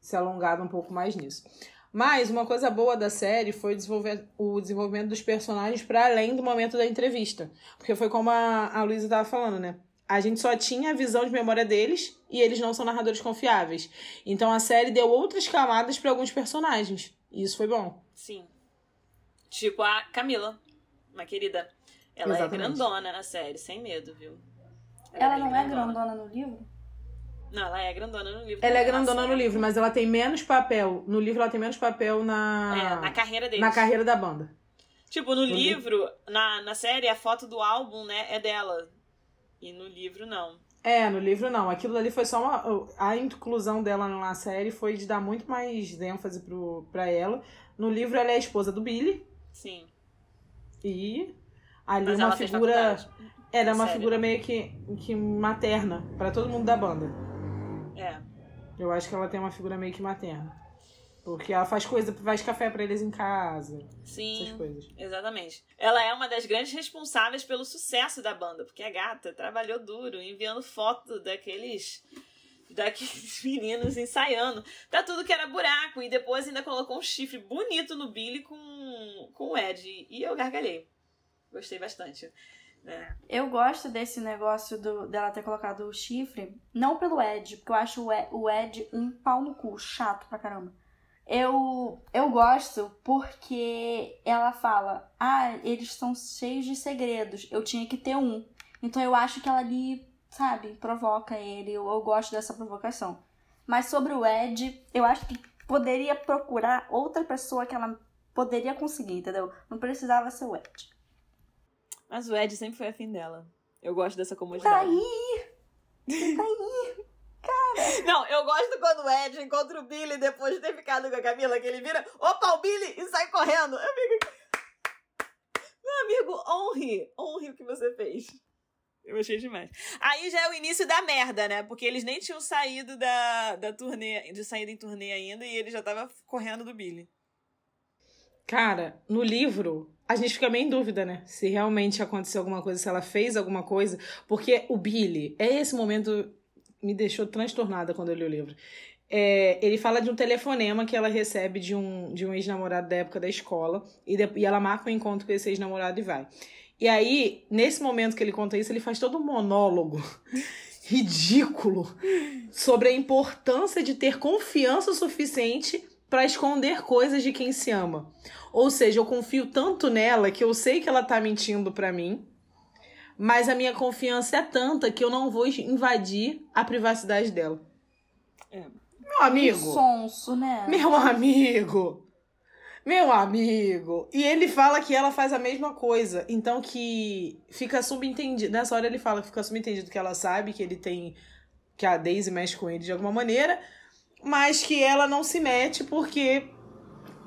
se alongado um pouco mais nisso. Mas uma coisa boa da série foi desenvolver, o desenvolvimento dos personagens para além do momento da entrevista. Porque foi como a, a Luísa estava falando, né? A gente só tinha a visão de memória deles e eles não são narradores confiáveis. Então a série deu outras camadas para alguns personagens. E isso foi bom. Sim. Tipo a Camila, uma querida. Ela é Exatamente. é grandona na série, sem medo, viu? Ela, ela não é grandona no livro? Não, ela é grandona no livro. Ela é grandona no livro, mas ela tem menos papel. No livro ela tem menos papel na. É, na carreira deles. Na carreira da banda. Tipo, no, no livro, livro, na, na série, a foto do álbum, né, é dela. E no livro, não. É, no livro não. Aquilo ali foi só uma. A inclusão dela na série foi de dar muito mais ênfase pro, pra ela. No livro, ela é a esposa do Billy. Sim. E ali Mas uma figura. Ela é uma série, figura meio que, que materna para todo mundo da banda. Eu acho que ela tem uma figura meio que materna. Porque ela faz coisa, faz café para eles em casa. Sim. Essas coisas. Exatamente. Ela é uma das grandes responsáveis pelo sucesso da banda, porque a gata trabalhou duro, enviando foto daqueles daqueles meninos ensaiando pra tudo que era buraco. E depois ainda colocou um chifre bonito no Billy com, com o Ed. E eu gargalhei. Gostei bastante. É. Eu gosto desse negócio do, dela ter colocado o chifre, não pelo Ed, porque eu acho o Ed, o Ed um pau no cu, chato pra caramba. Eu, eu gosto porque ela fala: Ah, eles são cheios de segredos, eu tinha que ter um. Então eu acho que ela ali, sabe, provoca ele, eu, eu gosto dessa provocação. Mas sobre o Ed, eu acho que poderia procurar outra pessoa que ela poderia conseguir, entendeu? Não precisava ser o Ed. Mas o Ed sempre foi afim dela. Eu gosto dessa comodidade. Tá aí! Tá aí! Cara! Não, eu gosto quando o Ed encontra o Billy depois de ter ficado com a Camila, que ele vira, opa, o Billy! E sai correndo. Eu fico... Meu amigo, honre, honre o que você fez. Eu achei demais. Aí já é o início da merda, né? Porque eles nem tinham saído da, da turnê, de saída em turnê ainda, e ele já tava correndo do Billy. Cara, no livro, a gente fica meio em dúvida, né? Se realmente aconteceu alguma coisa, se ela fez alguma coisa. Porque o Billy, é esse momento me deixou transtornada quando eu li o livro. É, ele fala de um telefonema que ela recebe de um, de um ex-namorado da época da escola. E, de, e ela marca um encontro com esse ex-namorado e vai. E aí, nesse momento que ele conta isso, ele faz todo um monólogo ridículo sobre a importância de ter confiança suficiente para esconder coisas de quem se ama. Ou seja, eu confio tanto nela que eu sei que ela tá mentindo para mim, mas a minha confiança é tanta que eu não vou invadir a privacidade dela. É. Meu amigo. Que sonso, né? Meu amigo. Meu amigo. E ele fala que ela faz a mesma coisa. Então que fica subentendido. Nessa hora ele fala que fica subentendido que ela sabe que ele tem. Que a Daisy mexe com ele de alguma maneira mas que ela não se mete porque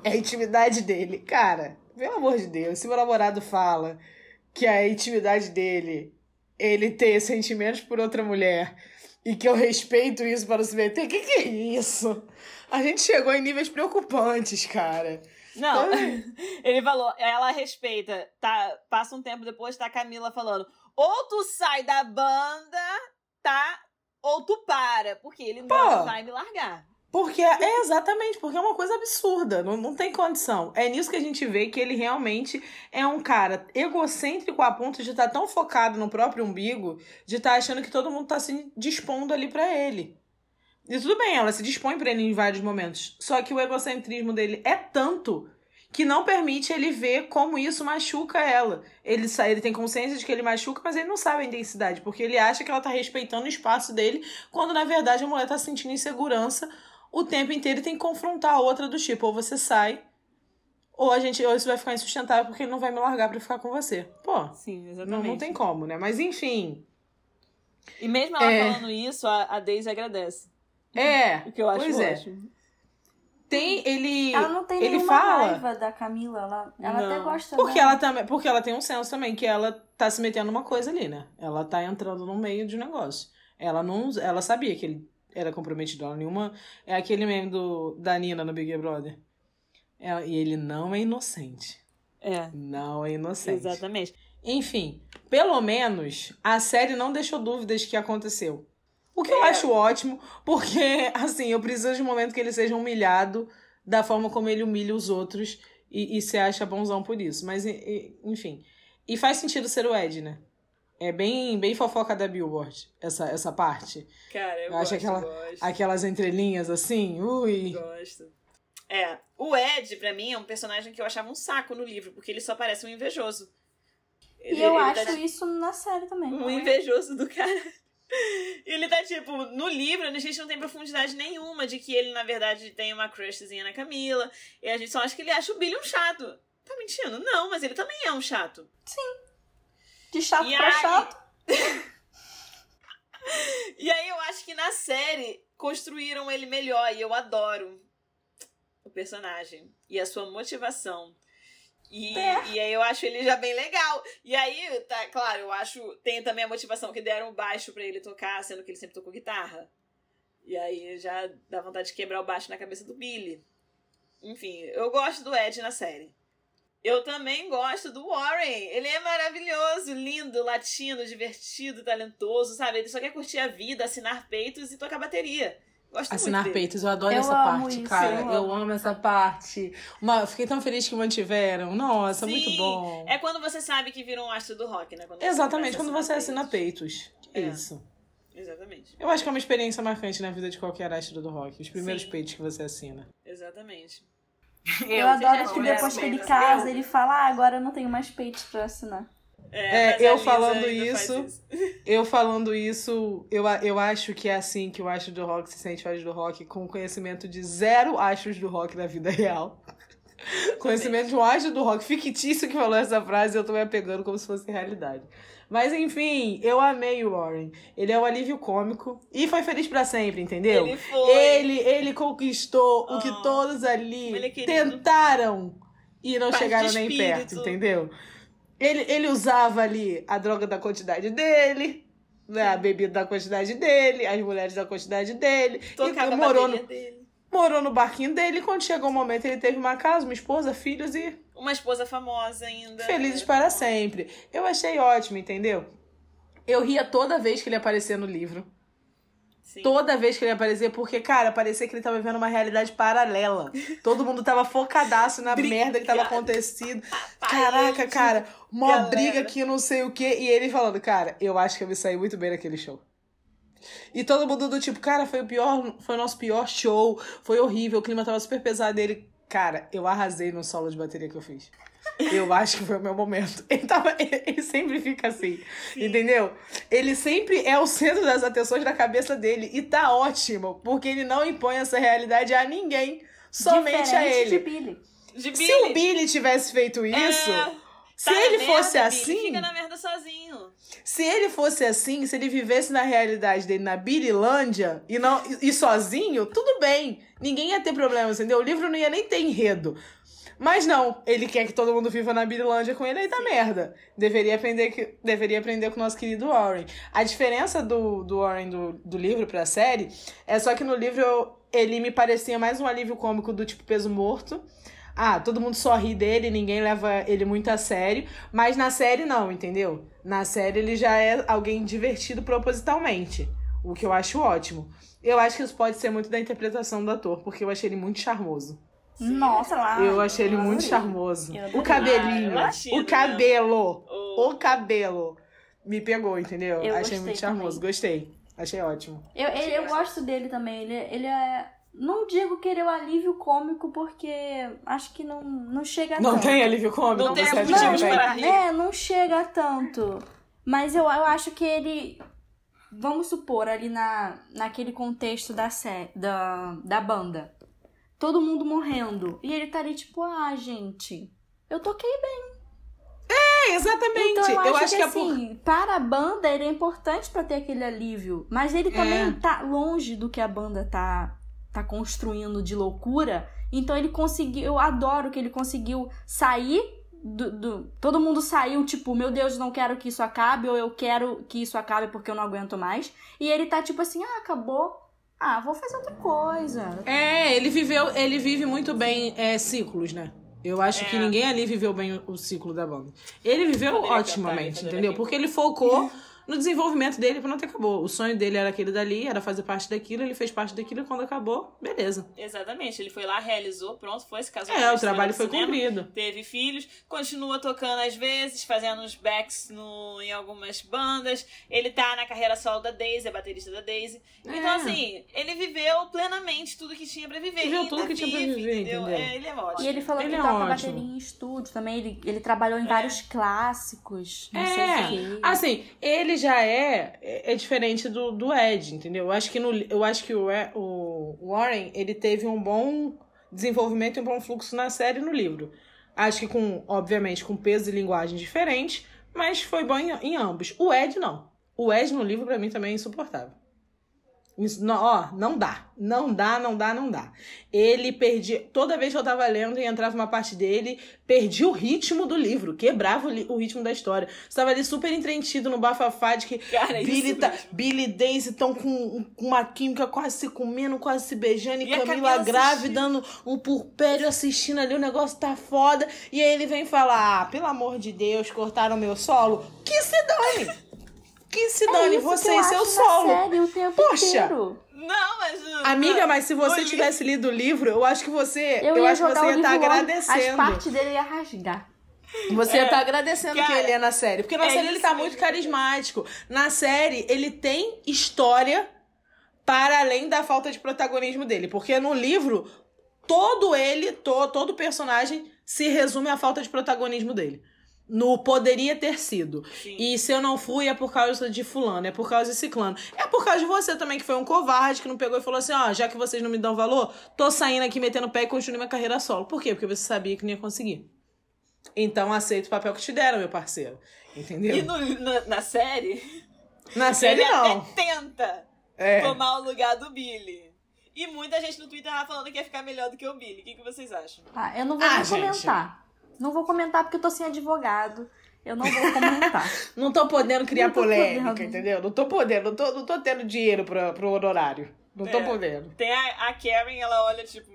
é a intimidade dele. Cara, pelo amor de Deus, se meu namorado fala que a intimidade dele, ele ter sentimentos por outra mulher e que eu respeito isso para se meter, que que é isso? A gente chegou em níveis preocupantes, cara. Não, ele falou, ela respeita, tá, passa um tempo depois, tá a Camila falando, ou tu sai da banda, tá, ou tu para, porque ele não vai me largar. Porque é exatamente, porque é uma coisa absurda, não, não tem condição. É nisso que a gente vê que ele realmente é um cara egocêntrico a ponto de estar tão focado no próprio umbigo, de estar achando que todo mundo está se dispondo ali para ele. E tudo bem, ela se dispõe para ele em vários momentos. Só que o egocentrismo dele é tanto que não permite ele ver como isso machuca ela. Ele, ele tem consciência de que ele machuca, mas ele não sabe a intensidade, porque ele acha que ela tá respeitando o espaço dele, quando na verdade a mulher tá sentindo insegurança o tempo inteiro e tem que confrontar a outra do tipo, ou você sai, ou a gente, ou isso vai ficar insustentável porque ele não vai me largar para ficar com você. Pô, Sim, exatamente. não, não tem como, né? Mas enfim. E mesmo ela É. falando isso, a, a Daisy agradece. É, O que eu acho pois é. Tem ele Ela não tem ele nenhuma fala raiva da Camila. Ela, ela até Não. gosta Porque dela. ela também, porque ela tem um senso também que ela tá se metendo numa coisa ali, né? Ela tá entrando no meio de um negócio. Ela não, ela sabia que ele era comprometido, ela nenhuma é aquele meme do da Nina no Big Brother. Ela- e ele não é inocente. É, Não é inocente. exatamente. Enfim, pelo menos a série não deixou dúvidas que aconteceu. O que eu É. acho ótimo, porque, assim, eu preciso de um momento que ele seja humilhado da forma como ele humilha os outros e, e se acha bonzão por isso. Mas, e- enfim. E faz sentido ser o Ed, né? É bem, bem fofoca da Billboard, essa, essa parte. Cara, eu, Eu acho gosto, aquela- gosto. Aquelas entrelinhas assim, ui. Gosto. É, o Ed, pra mim, é um personagem que eu achava um saco no livro, porque ele só parece um invejoso. E eu ele acho tá isso na série também. um invejoso do cara. Ele tá tipo, no livro a gente não tem profundidade nenhuma de que ele, na verdade, tem uma crushzinha na Camila. E a gente só acha que ele acha o Billy um chato. Tá mentindo? Não, mas ele também é um chato. De chato E pra aí- chato. E aí eu acho que na série construíram ele melhor e eu adoro o personagem e a sua motivação. E, É. e aí eu acho ele já bem legal. E aí, tá, claro, eu acho. Tem também a motivação que deram o baixo pra ele tocar, sendo que ele sempre tocou guitarra. E aí já dá vontade de quebrar o baixo na cabeça do Billy. Enfim, eu gosto do Ed na série. Eu também gosto do Warren. Ele é maravilhoso, lindo, latino, divertido, talentoso, sabe? Ele só quer curtir a vida, assinar peitos e tocar bateria. Gosto Assinar peitos, eu adoro Eu essa amo parte, isso, cara. eu Eu, amo. amo essa parte. Uma, fiquei tão feliz que mantiveram. Nossa, Sim, muito bom. É quando você sabe que vira um astro do rock, né? Quando Exatamente, quando você assinar assina peitos. É É. isso. Exatamente. Eu acho que é uma experiência marcante na vida de qualquer astro do rock. Os primeiros Sim. peitos que você assina. Exatamente. Eu, adoro já que depois que ele peitos, casa, eu- ele fala, ah, agora eu não tenho mais peitos pra assinar. É, mas eu falando faz isso- Eu falando isso, eu, eu acho que é assim que o astro do rock se sente o do rock, com conhecimento de zero astros do rock na vida real. conhecimento de um astro do rock fictício que falou essa frase, eu tô me apegando como se fosse realidade. Mas enfim, eu amei o Warren. Ele é o alívio cômico e foi feliz pra sempre, entendeu? Ele foi. Ele, ele conquistou o que Oh, todos ali é tentaram e não chegaram nem perto, entendeu? Ele, ele usava ali a droga da quantidade dele, né, a bebida da quantidade dele, as mulheres da quantidade dele. Tocava e morou no, dele. morou no barquinho dele. E quando chegou o momento, ele teve uma casa, uma esposa, filhos e Uma esposa famosa ainda. felizes Era para sempre. Eu achei ótimo, entendeu? Eu ria toda vez que ele aparecia no livro. Sim. Toda vez que ele aparecia, porque, cara, parecia que ele tava vivendo uma realidade paralela. Todo mundo tava focadaço na merda que tava acontecendo. Caraca, cara, uma Galera. briga que não sei o quê. E ele falando, cara, eu acho que eu me saí muito bem naquele show. E todo mundo do tipo, cara, foi o pior, foi o nosso pior show, foi horrível, o clima tava super pesado. E ele, cara, eu arrasei no solo de bateria que eu fiz. Eu acho que foi o meu momento. Ele, tava, ele, ele sempre fica assim, entendeu? Ele sempre é o centro das atenções da cabeça dele. E tá ótimo, porque ele não impõe essa realidade a ninguém, somente a Diferente ele. de Billy. De Se o Billy tivesse feito isso, É, se tá ele merda, fosse Billy, assim, Fica na merda sozinho. se ele fosse assim, se ele vivesse na realidade dele, na Bililândia, e, não, e, e sozinho, tudo bem. Ninguém ia ter problema, entendeu? O livro não ia nem ter enredo. Mas não, ele quer que todo mundo viva na Bililândia com ele, aí tá merda. Deveria aprender, que, deveria aprender com o nosso querido Warren. A diferença do, do Warren do, do livro pra série é só que no livro eu- ele me parecia mais um alívio cômico do tipo peso morto. Ah, todo mundo só ri dele, ninguém leva ele muito a sério. Mas na série não, entendeu? Na série ele já é alguém divertido propositalmente. O que eu acho ótimo. Eu acho que isso pode ser muito da interpretação do ator, porque eu achei ele muito charmoso. Nossa, lá. eu achei ele eu muito charmoso. O cabelinho, Ah, o cabelo, O- o cabelo me pegou, entendeu? Eu achei muito charmoso, gostei. Achei ótimo. Eu, ele- eu gosto dele também. Ele, ele é. Não digo que ele é o alívio cômico, porque acho que não, não chega Não tanto. tem alívio cômico? Não tem motivos não para- rir. É, não chega tanto. Mas eu, eu acho que ele. Vamos supor, ali na, naquele contexto da, sé, da, da banda. Todo mundo morrendo. E ele tá ali, tipo, ah, gente, eu toquei bem. É, exatamente. Então eu, eu acho, acho que, que, é por... assim, para a banda ele é importante pra ter aquele alívio. Mas ele também É. tá longe do que a banda tá, tá construindo de loucura. Então ele conseguiu. Eu adoro que ele conseguiu sair do, do- Todo mundo saiu, tipo, meu Deus, não quero que isso acabe, ou eu quero que isso acabe porque eu não aguento mais. E ele tá tipo assim, ah, acabou. Ah, vou fazer outra coisa. É, ele viveu, ele vive muito bem é, ciclos, né? Eu acho É. que ninguém ali viveu bem o, o ciclo da banda. Ele viveu otimamente, entendeu? Porque ele focou no desenvolvimento dele pronto, acabou. O sonho dele era aquele dali, era fazer parte daquilo, ele fez parte daquilo e quando acabou, beleza. Exatamente, ele foi lá, realizou, pronto, foi, se casou. É, o trabalho foi cinema, cumprido. Teve filhos, continua tocando às vezes, fazendo uns backs no, em algumas bandas. Ele tá na carreira solo da Daisy, é baterista da Daisy. Então, É. assim, ele viveu plenamente tudo que tinha pra viver. Viveu tudo que tinha pra vive, viver, entendeu? entendeu? É, ele é ótimo. E ele falou Ele que é toca ótimo. bateria em estúdio também. Ele, ele trabalhou em vários clássicos. Não É, sei o quê. Assim, ele já é, é diferente do, do Ed, entendeu? Eu acho que, no, eu acho que o, E- o Warren, ele teve um bom desenvolvimento e um bom fluxo na série e no livro. Acho que com, obviamente, com peso e linguagem diferentes, mas foi bom em, em ambos. O Ed, não. O Ed no livro, pra mim, também é insuportável. Não, ó, não dá. Não dá, não dá, não dá. Ele perdia. Toda vez que eu tava lendo e entrava uma parte dele, perdia o ritmo do livro, quebrava o, o ritmo da história. Você tava ali super entretido no bafafá de que Cara, é Billy, tá. Billy e Daisy estão com, com uma química quase se comendo, quase se beijando, e, E Camila grávida dando um purpério assistindo ali, o negócio tá foda. E aí ele vem falar: ah, pelo amor de Deus, cortaram meu solo. Que se dane! Que se É dane, isso você e seu solo. série o tempo Poxa! inteiro. Não, mas. Amiga, mas se você tivesse lido o livro, eu acho que você. Eu, Eu, ia acho que você ia estar logo, agradecendo. As partes dele ia rasgar. Você ia É. estar agradecendo Cara, que ele é na série. Porque na é série ele tá mesmo muito carismático. Na série, ele tem história para além da falta de protagonismo dele. Porque no livro, todo ele, to, todo personagem se resume à falta de protagonismo dele. No poderia ter sido. Sim. E se eu não fui, é por causa de fulano, é por causa de ciclano. É por causa de você também, que foi um covarde, que não pegou e falou assim, ó, já que vocês não me dão valor, tô saindo aqui metendo pé e continuo minha carreira solo. Por quê? Porque você sabia que não ia conseguir. Então aceita o papel que te deram, meu parceiro. Entendeu? E no- na, na série, Na série ele não. até tenta É. tomar o lugar do Billy. E muita gente no Twitter tava falando que ia ficar melhor do que o Billy. O que, que vocês acham? Ah, eu não vou Ah, nem gente. comentar. Não vou comentar porque eu tô sem advogado. Eu não vou comentar. Não tô podendo criar Não tô polêmica, podendo. entendeu? Não tô podendo, não tô, não tô tendo dinheiro pro, pro honorário. Não tô É. podendo. Tem a, a Karen, ela olha tipo.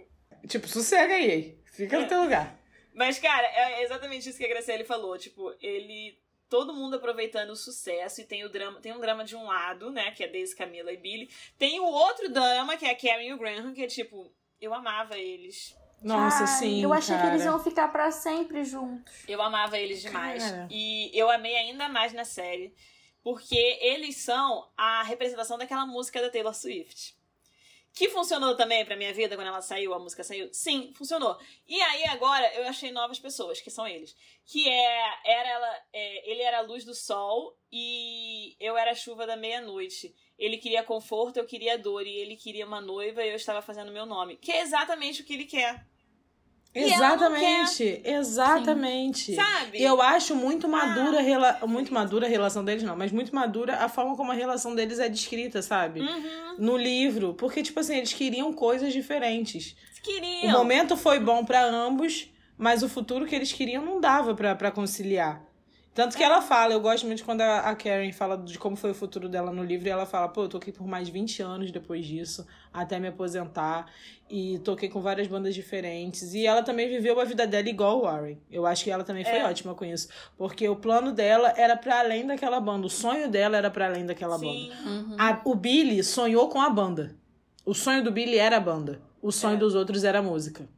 Tipo, sossega aí. Fica no teu lugar. Mas, cara, é exatamente isso que a Graciele falou. Tipo, ele. Todo mundo aproveitando o sucesso e tem o drama, tem um drama de um lado, né, que é Daisy, Camila e Billy. Tem o outro drama, que é a Karen e o Graham, que é tipo, eu amava eles. Nossa, Ai, sim. Eu achei cara. que eles iam ficar pra sempre juntos. Eu amava eles demais. Cara. E eu amei ainda mais na série. Porque eles são a representação daquela música da Taylor Swift. Que funcionou também pra minha vida quando ela saiu, a música saiu? Sim, funcionou. E aí agora eu achei novas pessoas, que são eles. Que é. Era ela, é, ele era a luz do sol e eu era a chuva da meia-noite. Ele queria conforto, eu queria dor. E ele queria uma noiva e eu estava fazendo meu nome. Que é exatamente o que ele quer. Exatamente, exatamente. Sabe? E eu acho muito Ah, madura, a rela... muito madura a relação deles, não, mas muito madura a forma como a relação deles é descrita, sabe? Uhum. No livro. Porque, tipo assim, eles queriam coisas diferentes. O Queriam. momento foi bom pra ambos, mas o futuro que eles queriam não dava pra conciliar. Tanto que ela fala, eu gosto muito quando a Karen fala de como foi o futuro dela no livro, e ela fala, pô, eu toquei por mais 20 anos depois disso, até me aposentar, e toquei com várias bandas diferentes. E ela também viveu a vida dela igual o Warren. Eu acho que ela também foi É. ótima com isso. Porque o plano dela era pra além daquela banda, o sonho dela era pra além daquela Sim. banda. A- o Billy sonhou com a banda. O sonho do Billy era a banda. O sonho É. dos outros era a música.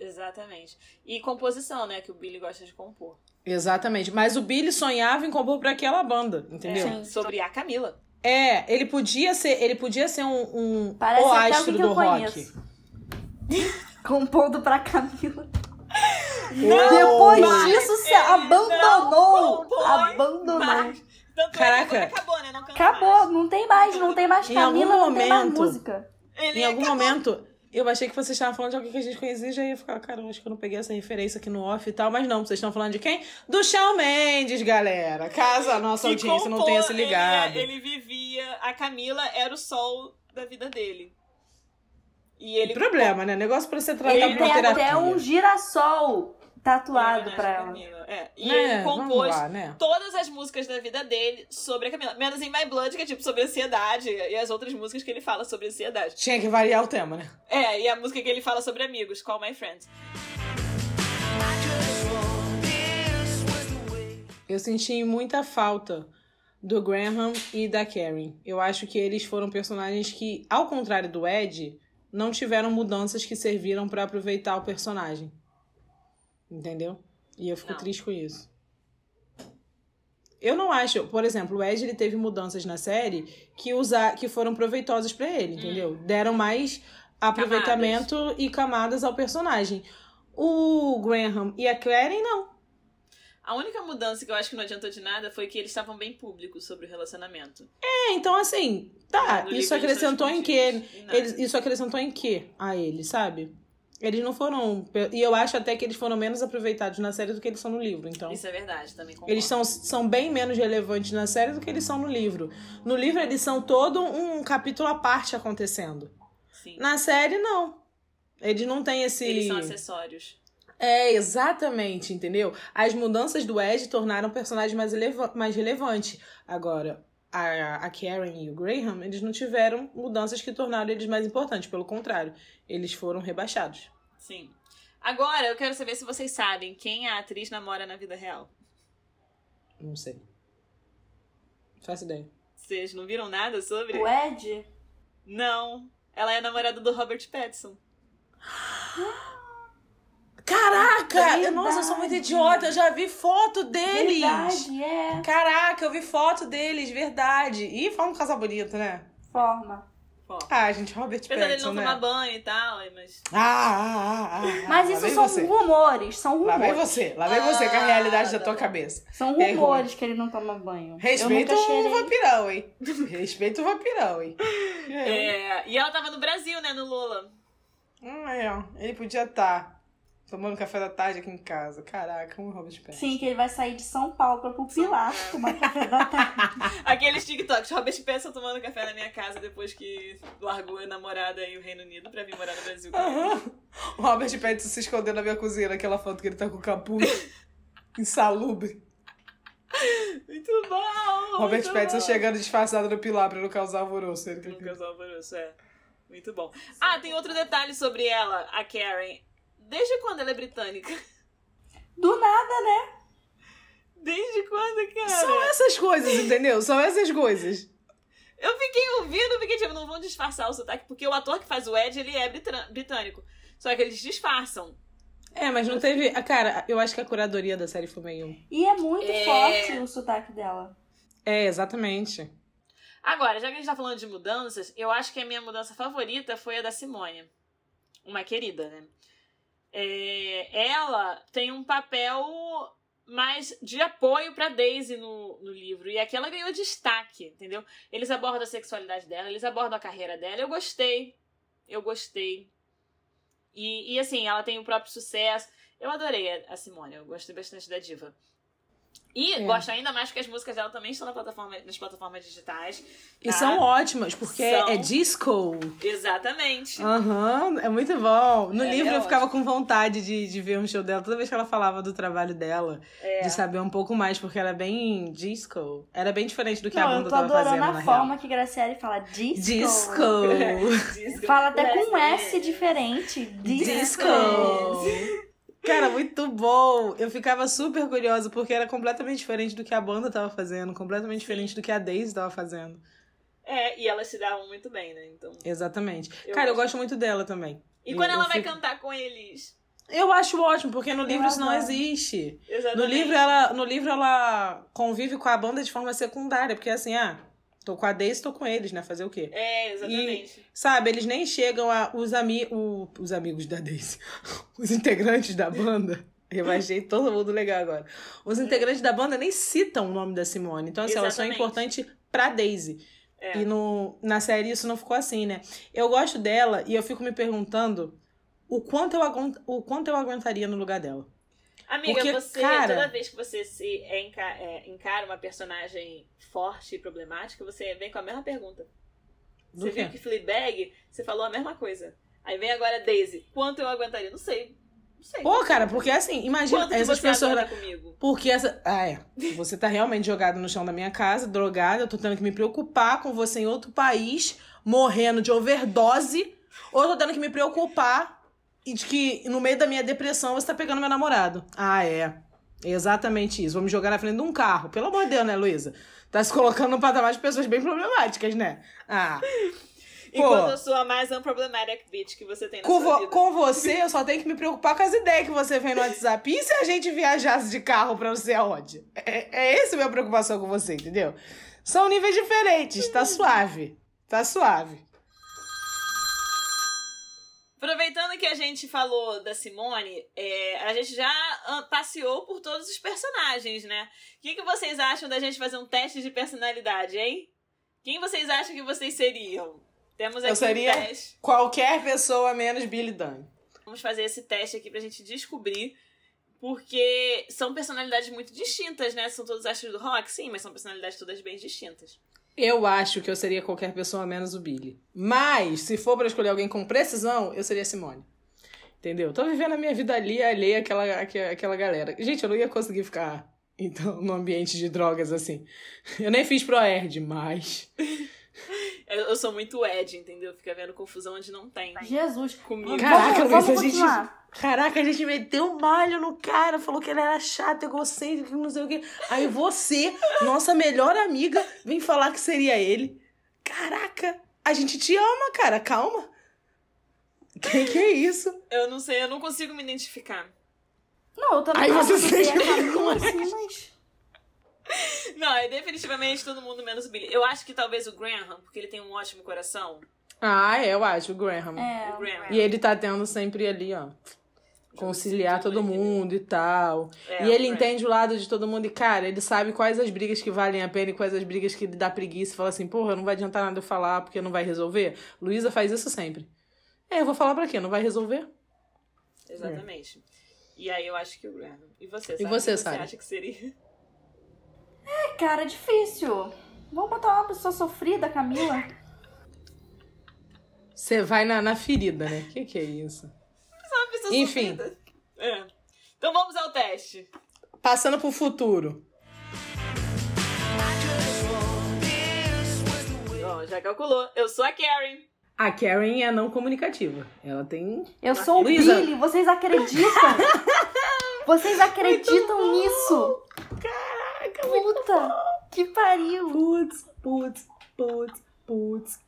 Exatamente. E composição, né? Que o Billy gosta de compor. Exatamente. Mas o Billy sonhava em compor pra aquela banda, entendeu? É, sobre a Camila. É, ele podia ser, ele podia ser um, um Parece o até astro alguém que do eu rock. Compondo pra Camila. Não, Depois mas- disso, você abandonou. não Abandonou. Caraca. é que acabou, né? Não Acabou, mais. não tem mais, não tem mais Em Camila, algum não tem mais momento- música. Ele Em algum acabou. momento, eu achei que vocês estavam falando de alguém que a gente conhecia e já ia ficar, cara, acho que eu não peguei essa referência aqui no off e tal, mas não, vocês estão falando de quem? Do Shawn Mendes, galera. Caso a nossa que audiência não compor, tenha se ligado. Ele, ele vivia. A Camila era o sol da vida dele. E ele. Problema, né? Negócio pra ser tratado Ele por tem terapia. até um girassol tatuado pra ela. Camila, É. E Né? ele compôs lá, né? todas as músicas da vida dele sobre a Camila. Menos em My Blood, que é tipo sobre ansiedade. E as outras músicas que ele fala sobre ansiedade. Tinha que variar o tema, né? É, e a música que ele fala sobre amigos, Call My Friends. Eu senti muita falta do Graham e da Karen. Eu acho que eles foram personagens que, ao contrário do Ed, não tiveram mudanças que serviram pra aproveitar o personagem. Entendeu? E eu fico Não. triste com isso. Eu não acho, por exemplo, o Ed ele teve mudanças na série que usa, que foram proveitosas pra ele, entendeu? Deram mais aproveitamento e camadas ao personagem. O Graham e a Karen não. A única mudança que eu acho que não adiantou de nada foi que eles estavam bem públicos sobre o relacionamento. É, então assim, tá, isso acrescentou em nada. Eles, isso acrescentou em quê a eles, sabe? Eles não foram. E eu acho até que eles foram menos aproveitados na série do que eles são no livro. Então. Isso é verdade, também concordo. Eles são, são bem menos relevantes na série do que eles são no livro. No livro, eles são todo um capítulo à parte acontecendo. Sim. Na série, não. Eles não têm esse. Eles são acessórios. É, exatamente, entendeu? As mudanças do Ed tornaram o personagem mais, mais relevante. Agora, a, a Karen e o Graham, eles não tiveram mudanças que tornaram eles mais importantes. Pelo contrário, eles foram rebaixados. Sim. Agora, eu quero saber se vocês sabem quem a atriz namora na vida real. Não sei. Faço ideia. Vocês não viram nada sobre? O Ed? Não. Ela é namorada do Robert Pattinson. Caraca! Verdade. eu- Nossa, eu sou muito idiota. Eu já vi foto deles. Verdade, é. Caraca, eu vi foto deles, verdade. Ih, foi um casal bonito, né? Forma. Ah, gente, Robert Apesar dele Pattinson, não né? tomar banho e tal, mas. Ah, ah, ah, ah, ah. Mas isso são você. rumores, são Lá vem rumores. você, lá vem você com a Ah, realidade da tá tua bom. cabeça. São É, rumores que ele não toma banho. Respeita o cheirei. vampirão, hein? Respeita o vampirão, hein? É. É, e ela tava no Brasil, né, no Lula. Hum, é, ó. Ele podia estar tomando café da tarde aqui em casa. Caraca, um Robert Pattinson. Sim, que ele vai sair de São Paulo pra pupilar tomar café da tarde. Aqueles TikToks, Robert Pattinson tomando café na minha casa depois que largou a namorada e o Reino Unido pra vir morar no Brasil. Aham. O Robert Pattinson se escondendo na minha cozinha, naquela foto que ele tá com o capuz insalubre. Muito bom! Robert muito Pattinson bom. chegando disfarçado no pilar pra não causar alvoroço. Ele Um casal alvoroço, é. Muito bom. Ah, tem outro detalhe sobre ela, a Karen. Desde quando ela é britânica? Do nada, né? Desde quando, cara? São essas coisas, entendeu? São essas coisas. Eu fiquei ouvindo, fiquei tipo, não vão disfarçar o sotaque, porque o ator que faz o Ed, ele é britânico. Só que eles disfarçam. É, mas não teve. Cara, eu acho que a curadoria da série foi meio. E é muito É. forte o sotaque dela. É, exatamente. Agora, já que a gente tá falando de mudanças, eu acho que a minha mudança favorita foi a da Simone. Uma querida, né? É, ela tem um papel mais de apoio pra Daisy no, no livro. E aqui ela ganhou destaque, entendeu? Eles abordam a sexualidade dela, eles abordam a carreira dela. Eu gostei. Eu gostei. E, e assim, ela tem o próprio sucesso. Eu adorei a Simone, eu gostei bastante da diva. E É. gosto ainda mais porque as músicas dela também estão na plataforma, nas plataformas digitais. E tá? são ótimas, porque São. é disco. Exatamente. Aham, é muito bom. No É, livro é eu ficava com vontade de, de ver um show dela. Toda vez que ela falava do trabalho dela, É. de saber um pouco mais, porque era bem disco. Era bem diferente do que a Não, eu banda tô tava adorando fazendo, a na forma real. que Graciele fala disco. Disco! Disco. Fala até com um S diferente. Disco. Disco! Cara, muito bom! Eu ficava super curiosa, porque era completamente diferente do que a banda tava fazendo, completamente diferente do que a Daisy tava fazendo. É, e elas se davam muito bem, né? Então. Exatamente. Eu Cara, eu gosto. gosto muito dela também. E Eu- quando ela vai fico- cantar com eles? Eu acho ótimo, porque no livro isso não existe. Exatamente. No livro, ela, no livro, ela convive com a banda de forma secundária, porque assim, ah, tô com a Daisy, tô com eles, né? Fazer o quê? É, exatamente. Sabe, eles nem chegam a. Os, ami o- os amigos da Daisy. Os integrantes da banda. Eu achei todo mundo legal agora. Os integrantes da banda nem citam o nome da Simone. Então, assim, elas são Exatamente. importantes pra Daisy. É. E no, na série isso não ficou assim, né? Eu gosto dela e eu fico me perguntando o quanto eu, o quanto eu aguentaria no lugar dela. Amiga, Porque, você, cara- toda vez que você se enca- é, encara uma personagem forte e problemática, você vem com a mesma pergunta. Do Você quê? viu que Fleabag, você falou a mesma coisa. Aí vem agora Daisy. Quanto eu aguentaria? Não sei. Não sei. Pô, cara, porque assim, imagina Quanto essas você pessoas. comigo? Porque essa. Ah, é. Você tá realmente jogado no chão da minha casa, drogada, eu tô tendo que me preocupar com você em outro país, morrendo de overdose, ou eu tô tendo que me preocupar e de que no meio da minha depressão você tá pegando meu namorado. Ah, é. Exatamente isso. Vamos jogar na frente de um carro. Pelo amor de Deus, né, Luísa? Tá se colocando no patamar de pessoas bem problemáticas, né? Ah. Enquanto eu sou a mais unproblematic bitch que você tem na Com, sua vida. com você, eu só tenho que me preocupar com as ideias que você vem no WhatsApp. E se a gente viajasse de carro pra não sei aonde? É, é essa a minha preocupação com você, entendeu? São níveis diferentes, tá suave. Tá suave. Aproveitando que a gente falou da Simone, é, a gente já ah, passeou por todos os personagens, né? O que, que vocês acham da gente fazer um teste de personalidade, hein? Quem vocês acham que vocês seriam? Temos aqui Eu seria- um teste. Qualquer pessoa menos Billy Dunn. Vamos fazer esse teste aqui pra gente descobrir. Porque são personalidades muito distintas, né? São todos astros do rock, sim, mas são personalidades todas bem distintas. Eu acho que eu seria qualquer pessoa menos o Billy. Mas, se for pra escolher alguém com precisão, eu seria a Simone. Entendeu? Tô vivendo a minha vida ali, alheia àquela, àquela, àquela galera. Gente, eu não ia conseguir ficar então, no ambiente de drogas assim. Eu nem fiz pro Erd, mas. Eu, eu sou muito Ed, entendeu? Fica vendo confusão onde não tem. Jesus. Comigo. Caraca, vamos, vamos a gente- continuar. Caraca, a gente meteu um malho no cara, falou que ele era chato, egocêntrico, não sei o quê. Aí você, nossa melhor amiga, vem falar que seria ele. Caraca, a gente te ama, cara, calma. Que que é isso? Eu não sei, eu não consigo me identificar. Não, eu também Aí não, você sente é Camila, vergonha. assim, mas... Não, é definitivamente todo mundo menos o Billy. Eu acho que talvez o Graham, porque ele tem um ótimo coração. Ah, é, eu acho, o Graham. É, O Graham. E ele tá tendo sempre ali, ó, conciliar todo mundo e tal. É, e o ele Graham. entende o lado de todo mundo e, cara, ele sabe quais as brigas que valem a pena e quais as brigas que dá preguiça. Fala assim, porra, não vai adiantar nada eu falar porque não vai resolver. Luísa faz isso sempre. É, eu vou falar pra quê? Não vai resolver? Exatamente. E aí eu acho que o Graham. E você, E sabe? você, Quem Sara? Você acha que seria? Cara, é difícil. Vamos botar uma pessoa sofrida, Camila. Você vai na, na ferida, né? Que que é isso? Enfim. É. Então vamos ao teste. Passando pro futuro. Ó, já calculou. Eu sou a Karen. A Karen é não comunicativa. Ela tem. Eu sou o Luísa. Billy, vocês acreditam? vocês acreditam nisso? Caraca, Puta, que pariu. Putz, putz, putz, putz,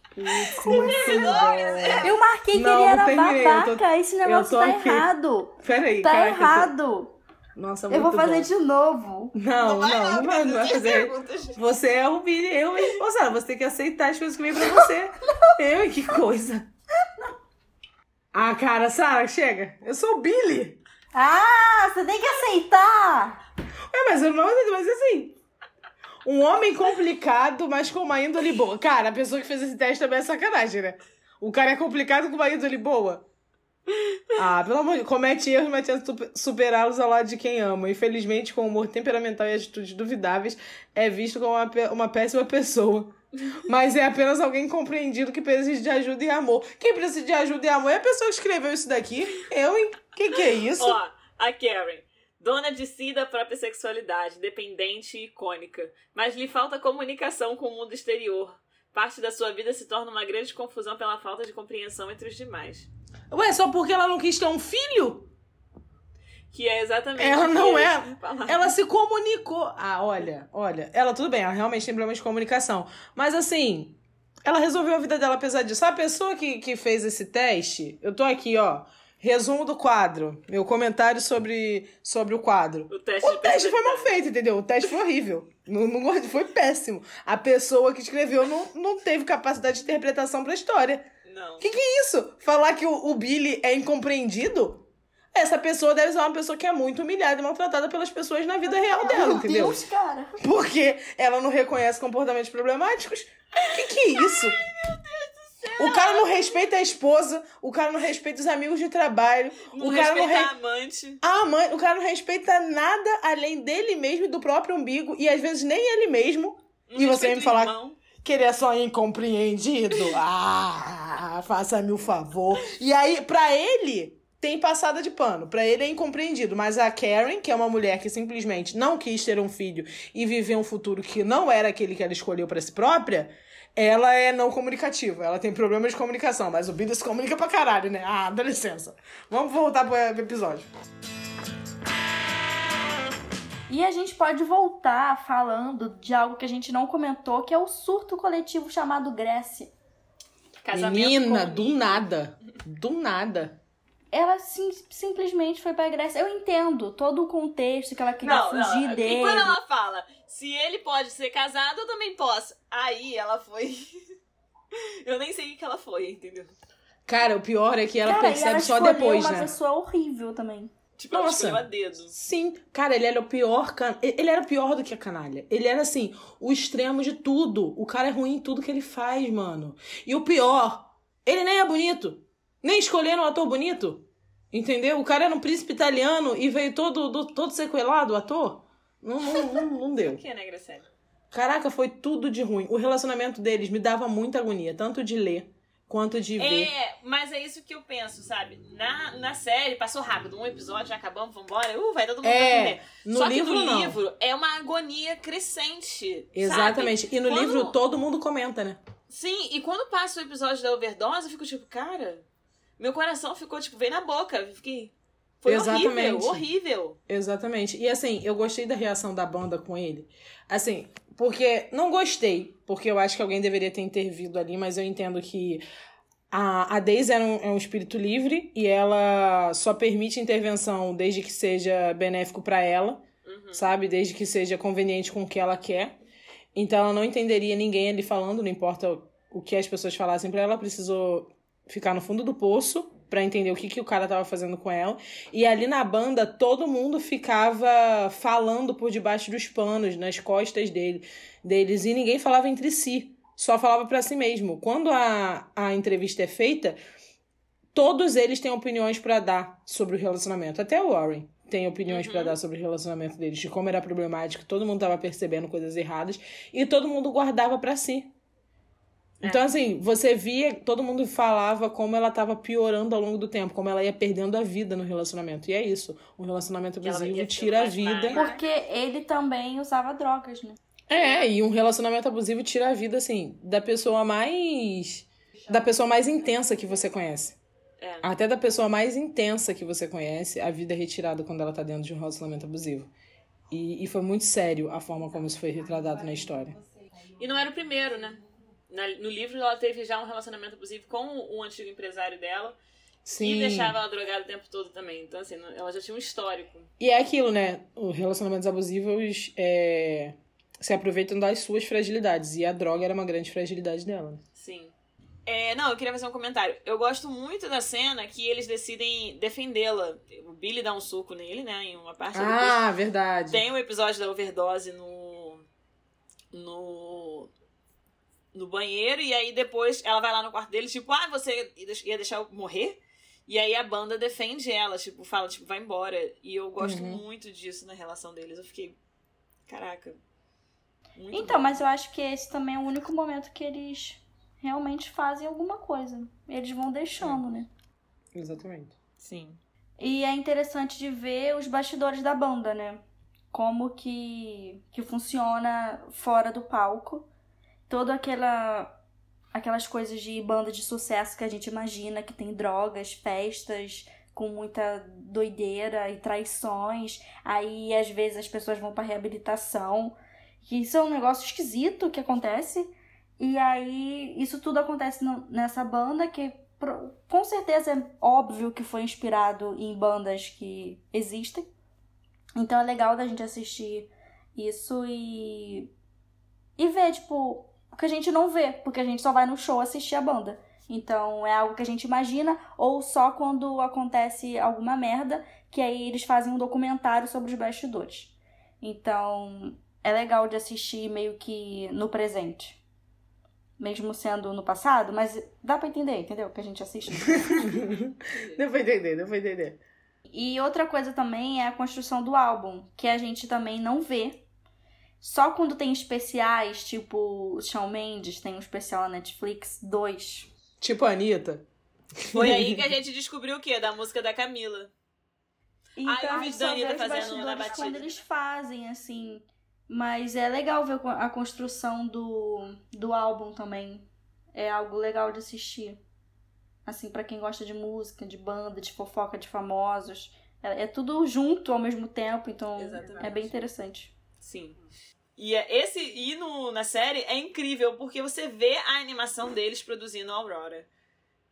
putz. Muito Eu marquei que Não, ele era não terminei, eu tô- babaca. Esse negócio tá aqui. errado. Peraí, Tá caraca, eu tô- errado. Nossa, Eu muito vou fazer bom. de novo. Não, não, não vai, não vai fazer. perguntas. Você é o Billy, eu e Ô, Sara, você tem que aceitar as coisas que vêm pra você. Eu, e que coisa. Ah, cara, Sara, chega. Eu sou o Billy. Ah, você tem que aceitar. É, mas eu não mas assim. Um homem complicado, mas com uma índole boa. Cara, a pessoa que fez esse teste também é sacanagem, né? O cara é complicado com uma índole boa. Ah, pelo amor de Deus, comete erros, mas tenta super- superá-los ao lado de quem ama. Infelizmente, com humor temperamental e atitudes duvidáveis, é visto como uma, uma péssima pessoa. Mas é apenas alguém compreendido que precisa de ajuda e amor. Quem precisa de ajuda e amor é a pessoa que escreveu isso daqui. Eu, hein? Que que é isso? Ó, a Karen. Dona de si da própria sexualidade, dependente e icônica. Mas lhe falta comunicação com o mundo exterior. Parte da sua vida se torna uma grande confusão pela falta de compreensão entre os demais. Ué, só porque ela não quis ter um filho? Que é exatamente Ela não é. Ela se comunicou. Ah, olha, olha. Ela, tudo bem, ela realmente tem problemas de comunicação. Mas assim, ela resolveu a vida dela apesar disso. A pessoa que, que fez esse teste, eu tô aqui, ó. Resumo do quadro. Meu comentário sobre, sobre o quadro. O teste, O teste foi mal feito, entendeu? O teste foi horrível. Não, não foi péssimo. A pessoa que escreveu não, não teve capacidade de interpretação pra história. Não. Que que é isso? Falar que o, o Billy é incompreendido? Essa pessoa deve ser uma pessoa que é muito humilhada e maltratada pelas pessoas na vida real dela, Meu entendeu? Deus, cara. Porque ela não reconhece comportamentos problemáticos. Que que é isso? O cara não respeita a esposa, o cara não respeita os amigos de trabalho, Não o cara não respeitar re... a amante. a mãe, o cara não respeita nada além dele mesmo e do próprio umbigo e às vezes nem ele mesmo. Não E você respeita me falar- irmão. Que ele é só incompreendido. Ah, faça-me o favor. E aí, pra ele, tem passada de pano. Pra ele é incompreendido. Mas a Karen, que é uma mulher que simplesmente não quis ter um filho e viver um futuro que não era aquele que ela escolheu pra si própria, ela é não comunicativa. Ela tem problemas de comunicação. Mas o Billy se comunica pra caralho, né? Ah, dá licença. Vamos voltar pro episódio. E a gente pode voltar falando de algo que a gente não comentou, que é o surto coletivo chamado Grécia. Casamento Menina, do nada. Do nada. Ela sim- simplesmente foi pra Grécia. Eu entendo todo o contexto que ela queria Não, fugir não. dele. E quando ela fala, se ele pode ser casado, eu também posso. Aí ela foi. eu nem sei o que ela foi, entendeu? Cara, o pior é que ela Cara, percebe ela só depois, uma né? pessoa horrível também. Tipo, ela Nossa. a dedo. Sim, cara, ele era o pior can... Ele era pior do que a canalha. Ele era assim, o extremo de tudo. O cara é ruim em tudo que ele faz, mano. E o pior, ele nem é bonito. Nem escolheram um ator bonito. Entendeu? O cara era um príncipe italiano e veio todo, do- todo sequelado, o ator. Não, não, não, não deu. Por que, né, Graciela? Caraca, foi tudo de ruim. O relacionamento deles me dava muita agonia, tanto de ler quanto de ver. É, mas é isso que eu penso, sabe? Na, na série, passou rápido. Um episódio, já acabamos, vambora. Uh, vai todo mundo É, comer. no Só livro que no não. livro é uma agonia crescente. Exatamente. sabe? E no Quando- livro todo mundo comenta, né? Sim, e quando passa o episódio da overdose, eu fico tipo, cara, meu coração ficou, tipo, veio na boca. Eu fiquei. Foi Exatamente. horrível, horrível. Exatamente. E assim, eu gostei da reação da banda com ele. Assim, porque não gostei, porque eu acho que alguém deveria ter intervido ali, mas eu entendo que a, a Daisy é um, é um espírito livre e ela só permite intervenção desde que seja benéfico pra ela, Uhum. sabe? Desde que seja conveniente com o que ela quer. Então ela não entenderia ninguém ali falando, não importa o- o que as pessoas falassem pra ela, ela precisou ficar no fundo do poço pra entender o que, que o cara tava fazendo com ela. E ali na banda, todo mundo ficava falando por debaixo dos panos, nas costas dele, deles, e ninguém falava entre si. Só falava pra si mesmo. Quando a, a entrevista é feita, todos eles têm opiniões pra dar sobre o relacionamento. Até o Warren tem opiniões Uhum. pra dar sobre o relacionamento deles, de como era problemático, todo mundo tava percebendo coisas erradas, e todo mundo guardava pra si. Então, assim, você via, todo mundo falava como ela tava piorando ao longo do tempo, como ela ia perdendo a vida no relacionamento. E é isso. Um relacionamento abusivo tira a vida. Porque ele também usava drogas, né? É, e um relacionamento abusivo tira a vida, assim, da pessoa mais. Da pessoa mais intensa que você conhece. É. Até da pessoa mais intensa que você conhece, a vida é retirada quando ela tá dentro de um relacionamento abusivo. E, e foi muito sério a forma como isso foi retratado na história. E não era o primeiro, né? Na- no livro ela teve já um relacionamento abusivo com o, o antigo empresário dela. Sim. E deixava ela drogada o tempo todo também. Então, assim, ela já tinha um histórico. E é aquilo, né? Os relacionamentos abusivos é, se aproveitam das suas fragilidades. E a droga era uma grande fragilidade dela. né? Sim. É, não, eu queria fazer um comentário. Eu gosto muito da cena que eles decidem defendê-la. O Billy dá um soco nele, né? Em uma parte. Ah, verdade. Tem o episódio da overdose no. No. No banheiro, e aí depois ela vai lá no quarto dele, tipo, ah, você ia deixar eu morrer? E aí a banda defende ela, tipo, fala, tipo, vai embora. E eu gosto Uhum. muito disso na relação deles. Eu fiquei, caraca. muito Então, bom. mas eu acho que esse também é o único momento que eles realmente fazem alguma coisa. Eles vão deixando, né? Exatamente. Sim. E é interessante de ver os bastidores da banda, né? Como que, que funciona fora do palco. Toda aquela aquelas coisas de banda de sucesso que a gente imagina, que tem drogas, festas com muita doideira e traições. Aí às vezes as pessoas vão pra reabilitação. Que isso é um negócio esquisito que acontece. E aí isso tudo acontece no- nessa banda que com certeza é óbvio que foi inspirado em bandas que existem. Então é legal da gente assistir isso e e ver, tipo, que a gente não vê, porque a gente só vai no show assistir a banda. Então é algo que a gente imagina ou só quando acontece alguma merda, que aí eles fazem um documentário sobre os bastidores. Então é legal de assistir meio que no presente. Mesmo sendo no passado, mas dá pra entender, entendeu? Que a gente assiste. Deu pra entender, deu pra entender. E outra coisa também é a construção do álbum, que a gente também não vê. Só quando tem especiais, tipo o Shawn Mendes tem um especial na Netflix, dois. Tipo a Anitta. Foi aí que a gente descobriu o quê? Da música da Camila. Então Ah, eu vi só Anitta fazendo na bastidores batida. quando eles fazem, assim. Mas é legal ver a construção do, do álbum também. É algo legal de assistir. Assim, pra quem gosta de música, de banda, de fofoca de famosos. É, é tudo junto ao mesmo tempo, então Exatamente. é bem interessante. Sim. E é- esse e no, na série é incrível porque você vê a animação deles produzindo a Aurora.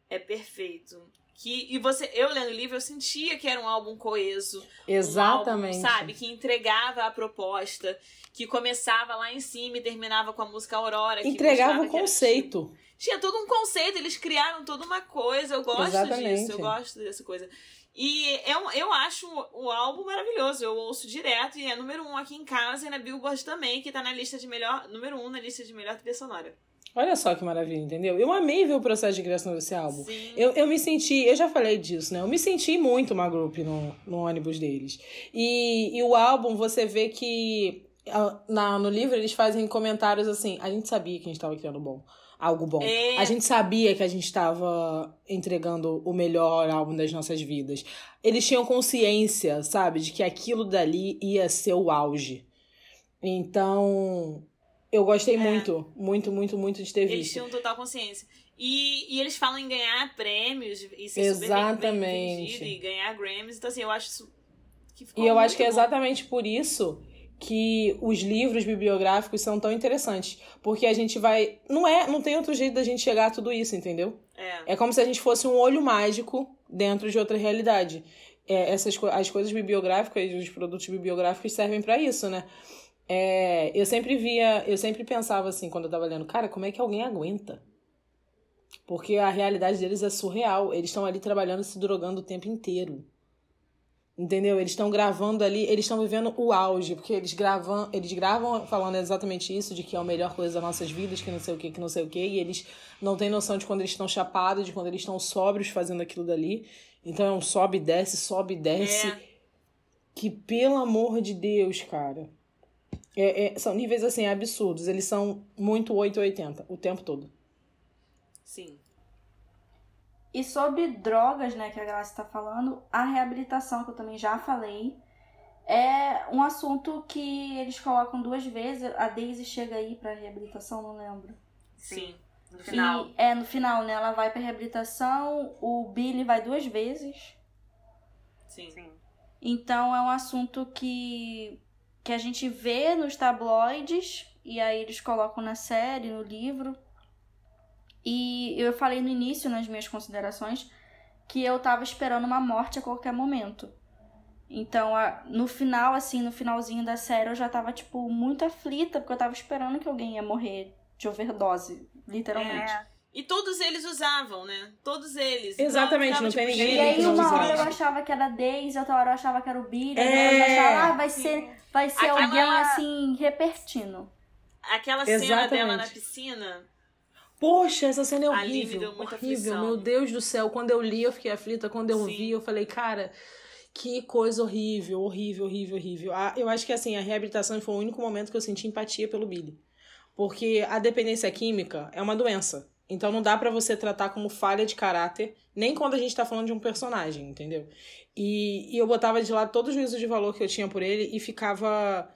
É perfeito. Que, e você, eu lendo o livro, eu sentia que era um álbum coeso. Exatamente. Um álbum, sabe? Que entregava a proposta, que começava lá em cima e terminava com a música Aurora. Entregava o que era conceito. tinha todo um conceito, eles criaram toda uma coisa. Eu gosto Exatamente. disso, eu gosto dessa coisa. E eu, eu acho o álbum maravilhoso, eu ouço direto e é número um aqui em casa e na Billboard também, que tá na lista de melhor. Número um na lista de melhor trilha sonora. Olha só que maravilha, entendeu? Eu amei ver o processo de criação desse álbum. Sim. Eu, eu me senti, eu já falei disso, né? Eu me senti muito uma group no, no ônibus deles. E, e o álbum, você vê que ah, na, no livro eles fazem comentários assim: a gente sabia que a gente estava criando bom, algo bom. É. A gente sabia que a gente estava entregando o melhor álbum das nossas vidas. Eles tinham consciência, sabe, de que aquilo dali ia ser o auge. Então, eu gostei É. muito, muito, muito, muito de ter Eles visto. tinham total consciência. E, e eles falam em ganhar prêmios e ser super bem- bem Exatamente. e ganhar Grammys. Então, assim, eu acho isso que ficou E eu acho que é exatamente por isso que os livros bibliográficos são tão interessantes, porque a gente vai, não é, não tem outro jeito da gente chegar a tudo isso, entendeu? É. É como se a gente fosse um olho mágico dentro de outra realidade. É, essas as coisas bibliográficas, os produtos bibliográficos servem pra isso, né? É, eu sempre via, eu sempre pensava assim quando eu tava lendo, cara, como é que alguém aguenta? Porque a realidade deles é surreal. Eles estão ali trabalhando, se drogando o tempo inteiro. Entendeu? Eles estão gravando ali, eles estão vivendo o auge, porque eles gravam, eles gravam falando exatamente isso, de que é a melhor coisa das nossas vidas, que não sei o que, que não sei o que, e eles não têm noção de quando eles estão chapados, de quando eles estão sóbrios fazendo aquilo dali. Então é um sobe e desce, sobe e desce. É. Que pelo amor de Deus, cara. É- é- são níveis assim absurdos. Eles são muito 880 o tempo todo. Sim. E sobre drogas, né, que a Graça está falando, a reabilitação, que eu também já falei, é um assunto que eles colocam duas vezes. A Daisy chega aí pra reabilitação, não lembro. Sim. No final. E, é, no final, né? Ela vai pra reabilitação, o Billy vai duas vezes. Sim. Sim. Então é um assunto que, que a gente vê nos tabloides, e aí eles colocam na série, no livro. E eu falei no início, nas minhas considerações, que eu tava esperando uma morte a qualquer momento. Então, a- no final, assim, no finalzinho da série, eu já tava, tipo, muito aflita, porque eu tava esperando que alguém ia morrer de overdose, literalmente. É. E todos eles usavam, né? Todos eles. Então, Exatamente, ficava, não tem tipo, ninguém E aí, que não uma hora usava. eu achava que era a Daisy, outra hora eu achava que era o Billy, É. outra hora eu achava, ah, vai ser, vai ser Aquela- alguém, assim, repertino. Aquela cena Exatamente. dela na piscina. Poxa, essa cena é horrível. horrível, aflição. meu Deus do céu. Quando eu li, eu fiquei aflita. Quando eu Sim. vi, eu falei, cara, que coisa horrível, horrível, horrível, horrível. Ah, eu acho que assim, a reabilitação foi o único momento que eu senti empatia pelo Billy. Porque a dependência química é uma doença. Então não dá pra você tratar como falha de caráter, nem quando a gente tá falando de um personagem, entendeu? E, e eu botava de lado todo o juízo de valor que eu tinha por ele e ficava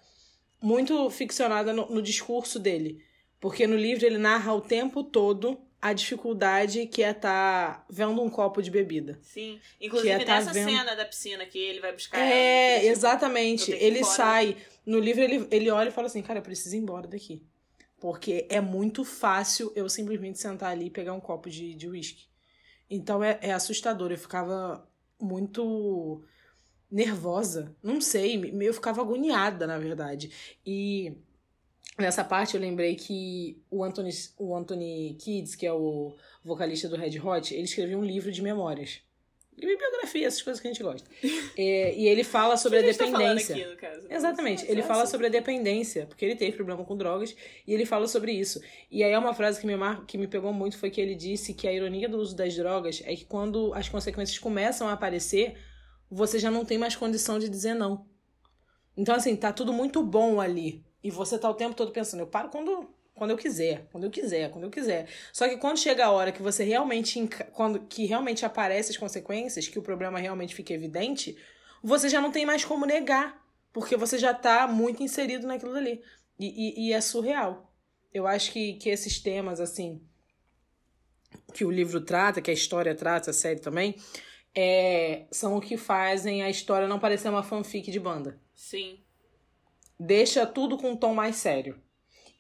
muito ficcionada no, no discurso dele. Porque no livro ele narra o tempo todo a dificuldade que é estar vendo um copo de bebida. Sim. Inclusive é tá nessa vendo- cena da piscina que ele vai buscar ela. É, exatamente. Ele sai. No livro ele, ele olha e fala assim: Cara, eu preciso ir embora daqui. Porque é muito fácil eu simplesmente sentar ali e pegar um copo de de uísque. então é, é assustador. Eu ficava muito nervosa. Não sei, eu ficava agoniada, na verdade. E nessa parte eu lembrei que o Anthony, o Anthony Kids, que é o vocalista do Red Hot, ele escreveu um livro de memórias. De biografia, essas coisas que a gente gosta. É, e ele fala sobre a a tá dependência. aqui, no caso? Exatamente. Ele é fala assim. sobre a dependência, porque ele teve problema com drogas, e ele fala sobre isso. E aí é uma frase que me, mar... que me pegou muito, foi que ele disse que a ironia do uso das drogas é que quando as consequências começam a aparecer, você já não tem mais condição de dizer não. Então, assim, tá tudo muito bom ali. E você tá o tempo todo pensando, eu paro quando, quando eu quiser, quando eu quiser, quando eu quiser. Só que quando chega a hora que você realmente, quando que realmente aparecem as consequências, que o problema realmente fica evidente, você já não tem mais como negar. Porque você já tá muito inserido naquilo ali. E, e, e é surreal. Eu acho que, que esses temas, assim, que o livro trata, que a história trata, a série também, é, são o que fazem a história não parecer uma fanfic de banda. Sim. Deixa tudo com um tom mais sério.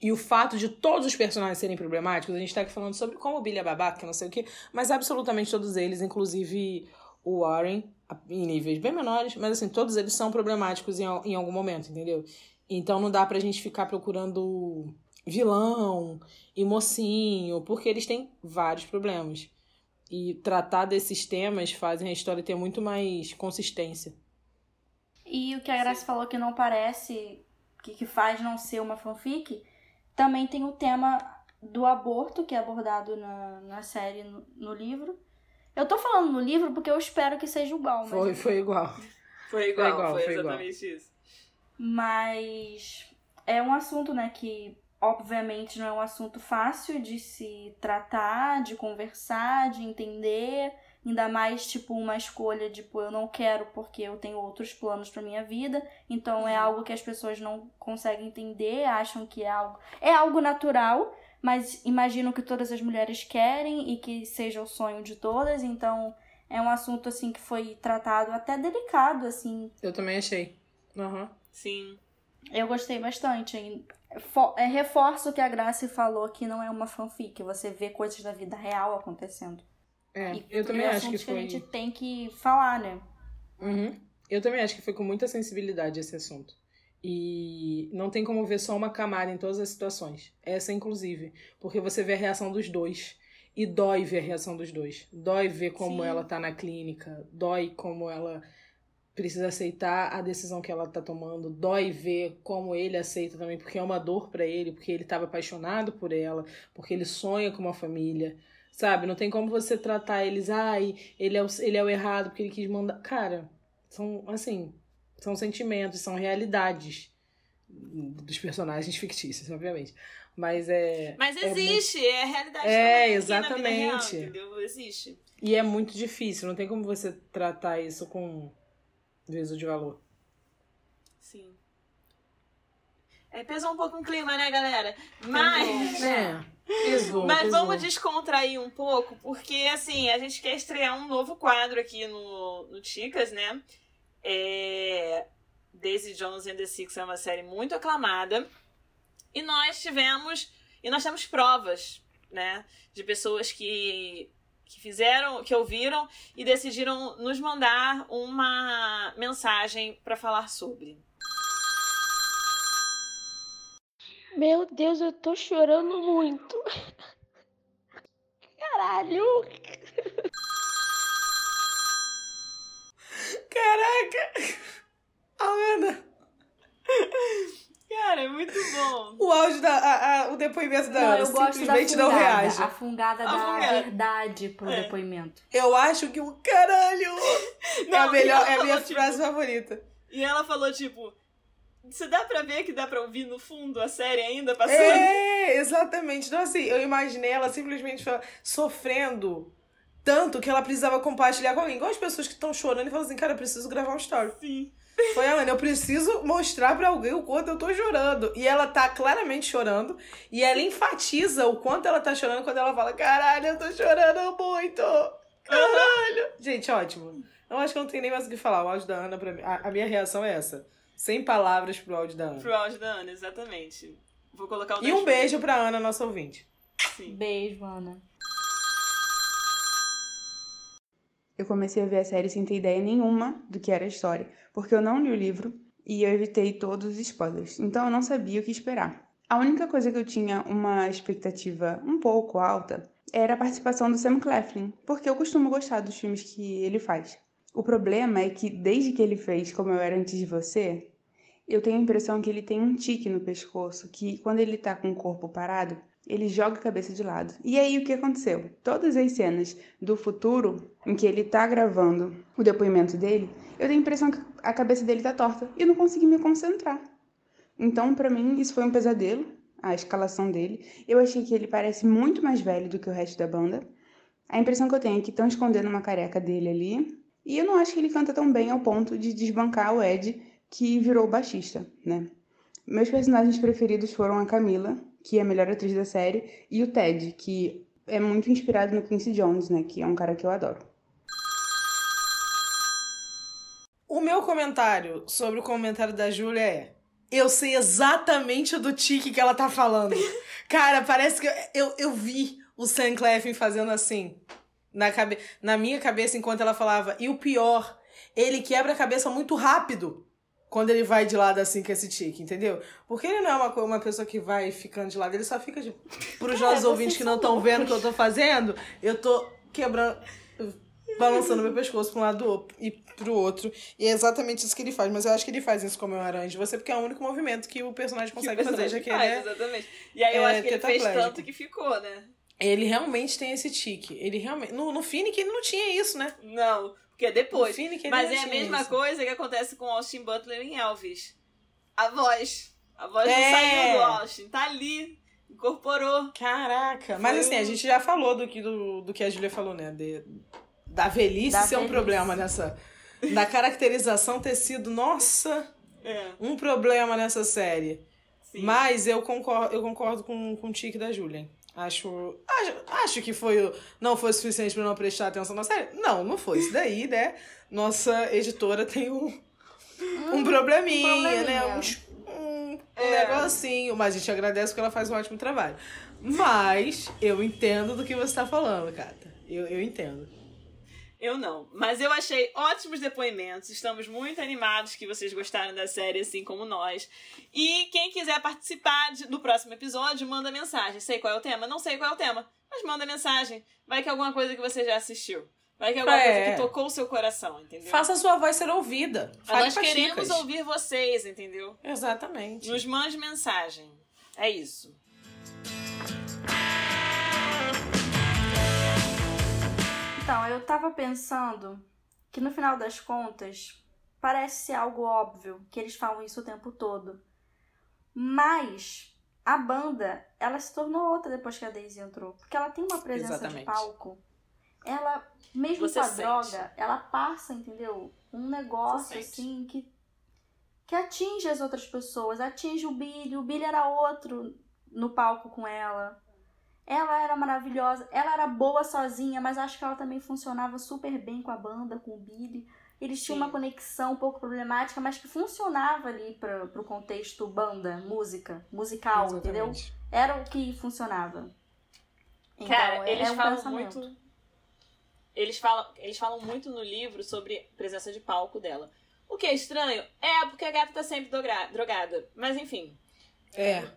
E o fato de todos os personagens serem problemáticos, a gente tá aqui falando sobre como o Billy é babaca, não sei o quê, mas absolutamente todos eles, inclusive o Warren, em níveis bem menores, mas assim, todos eles são problemáticos em, em algum momento, entendeu? Então não dá pra gente ficar procurando vilão e mocinho, porque eles têm vários problemas. E tratar desses temas fazem a história ter muito mais consistência. E o que a Graça falou que não parece, que, que faz não ser uma fanfic, também tem o tema do aborto, que é abordado na, na série, no, no livro. Eu tô falando no livro porque eu espero que seja igual, mas, Foi, foi igual. Foi igual, foi, igual, foi igual. exatamente isso. mas é um assunto, né, que obviamente não é um assunto fácil de se tratar, de conversar, de entender. Ainda mais, tipo, uma escolha, tipo, eu não quero porque eu tenho outros planos pra minha vida. Então é Uhum. algo que as pessoas não conseguem entender, acham que é algo. É algo natural, mas imaginam que todas as mulheres querem e que seja o sonho de todas. Então é um assunto, assim, que foi tratado até delicado, assim. Eu também achei. Aham. Sim. Eu gostei bastante. é, reforço o que a Grace falou que não é uma fanfic. Você vê coisas da vida real acontecendo. É, E- eu também e acho que foi. a gente tem que falar, né? Uhum. Eu também acho que foi com muita sensibilidade esse assunto. E não tem como ver só uma camada em todas as situações. Essa, inclusive. Porque você vê a reação dos dois. E dói ver a reação dos dois. Dói ver como Sim. ela tá na clínica. Dói como ela precisa aceitar a decisão que ela tá tomando. Dói ver como ele aceita também, porque é uma dor pra ele, porque ele tava apaixonado por ela, porque ele sonha com uma família. Sabe? Não tem como você tratar eles, ai, ele é o, ele é o errado porque ele quis mandar. Cara, são, assim, são sentimentos, são realidades dos personagens fictícios, obviamente. Mas é. Mas é existe, é, a realidade É, real, exatamente. entendeu? Existe. E é muito difícil, não tem como você tratar isso com juízo de valor. Sim. É, pesou um pouco o clima, né, galera? Mas. É. Mas vamos descontrair um pouco, porque assim, a gente quer estrear um novo quadro aqui no, no Ticas, né? É... Daisy Jones and the Six é uma série muito aclamada. E nós tivemos. E nós temos provas, né? De pessoas que, que fizeram, que ouviram e decidiram nos mandar uma mensagem para falar sobre. Meu Deus, eu tô chorando muito. Caralho! Caraca! Amanda! Cara, é muito bom. O áudio da. a- a- o depoimento da Não, Ana. eu gosto da Simplesmente não fungada. reage. A fungada A da fungada. verdade pro É. depoimento. Eu acho que o caralho é a Não, melhor, é a minha falou, tipo, frase favorita. E ela falou, tipo, você dá pra ver que dá pra ouvir no fundo a série ainda passando? É, exatamente. Então, assim, eu imaginei ela simplesmente sofrendo tanto que ela precisava compartilhar com alguém. Igual as pessoas que estão chorando e falam assim, cara, eu preciso gravar um story. Sim. Foi a Ana, eu preciso mostrar pra alguém o quanto eu tô chorando. E ela tá claramente chorando. E ela enfatiza o quanto ela tá chorando quando ela fala, caralho, eu tô chorando muito. Caralho. Gente, ótimo. Eu acho que eu não tenho nem mais o que falar. O áudio da Ana, pra mim, a, a minha reação é essa. Sem palavras pro áudio da Ana. Pro áudio da Ana, exatamente. Vou colocar o E um beijo pra Ana, nossa ouvinte. Sim. Beijo, Ana. Eu comecei a ver a série sem ter ideia nenhuma do que era a história, porque eu não li o livro e eu evitei todos os spoilers, então eu não sabia o que esperar. A única coisa que eu tinha uma expectativa um pouco alta era a participação do Sam Claflin, porque eu costumo gostar dos filmes que ele faz. O problema é que desde que ele fez Como Eu Era Antes de Você, eu tenho a impressão que ele tem um tique no pescoço, que quando ele tá com o corpo parado, ele joga a cabeça de lado. E aí o que aconteceu? Todas as cenas do futuro em que ele tá gravando o depoimento dele, eu tenho a impressão que a cabeça dele tá torta e eu não consegui me concentrar. Então, pra mim, isso foi um pesadelo, a escalação dele. Eu achei que ele parece muito mais velho do que o resto da banda. A impressão que eu tenho é que estão escondendo uma careca dele ali. E eu não acho que ele canta tão bem ao ponto de desbancar o Ed, que virou o baixista, né? Meus personagens preferidos foram a Camila, que é a melhor atriz da série, e o Ted, que é muito inspirado no Quincy Jones, né? Que é um cara que eu adoro. O meu comentário sobre o comentário da Júlia é: eu sei exatamente do tique que ela tá falando. Cara, parece que eu, eu, eu vi o Sam Cleffin fazendo assim na, cabe, na minha cabeça enquanto ela falava. E o pior, ele quebra a cabeça muito rápido quando ele vai de lado assim com esse tique, entendeu? Porque ele não é uma, uma pessoa que vai ficando de lado, ele só fica de. Pros nossos ouvintes que não estão vendo o que eu tô fazendo, eu tô quebrando. Balançando meu pescoço pra um lado e pro outro. E é exatamente isso que ele faz. Mas eu acho que ele faz isso como eu aranjo você, porque é o único movimento que o personagem Que o consegue fazer, já personagem que faz, ele é Exatamente. E aí eu é acho que ele fez tanto que ficou, né? Ele realmente tem esse tique. Ele realmente. No, no Finnick ele não tinha isso, né? Não, porque é depois. Finnick ele Mas não é a mesma isso. coisa que acontece com Austin Butler em Elvis. A voz. A voz É. não saiu do Austin. Tá ali. Incorporou. Caraca. Mas Foi assim, a um- gente já falou do que, do, do que a Júlia falou, né? De, da velhice Da ser um velhice. problema nessa. Da caracterização ter sido, nossa, É, um problema nessa série. sim. Mas eu concordo, eu concordo com, com o tique da Julia. Acho, acho, acho que foi, o- não foi suficiente pra eu não prestar atenção na série. Não, não foi. Isso daí, né? Nossa editora tem um, um probleminha, probleminha. né? Um, um, um É. negocinho. Mas a gente agradece porque ela faz um ótimo trabalho. Mas eu entendo do que você tá falando, Cata. Eu, eu entendo. Eu não. Mas eu achei ótimos depoimentos. Estamos muito animados que vocês gostaram da série, assim como nós. E quem quiser participar de- do próximo episódio, manda mensagem. Sei qual é o tema? Não sei qual é o tema. Mas manda mensagem. Vai que é alguma coisa que você já assistiu. Vai que é alguma É. coisa que tocou o seu coração, entendeu? Faça a sua voz ser ouvida. Fale Nós queremos chicas. ouvir vocês, entendeu? Exatamente. Nos mande mensagem. É isso. Então, eu tava pensando que no final das contas parece ser algo óbvio que eles falam isso o tempo todo. Mas a banda, ela se tornou outra depois que a Daisy entrou. Porque ela tem uma presença Exatamente. de palco. Ela, mesmo Você com a sente. droga, ela passa, entendeu? Um negócio assim que, que atinge as outras pessoas. Atinge o Billy. O Billy era outro no palco com ela. Ela era maravilhosa, ela era boa sozinha, mas acho que ela também funcionava super bem com a banda, com o Billy. Eles tinham Sim. uma conexão um pouco problemática, mas que funcionava ali para pro contexto banda, música, musical, entendeu? Exatamente. Era o que funcionava. Então, Cara, é, eles é um falam pensamento. muito. Eles falam, eles falam muito no livro sobre presença de palco dela. O que é estranho é porque a gata tá sempre droga- drogada. Mas enfim. É.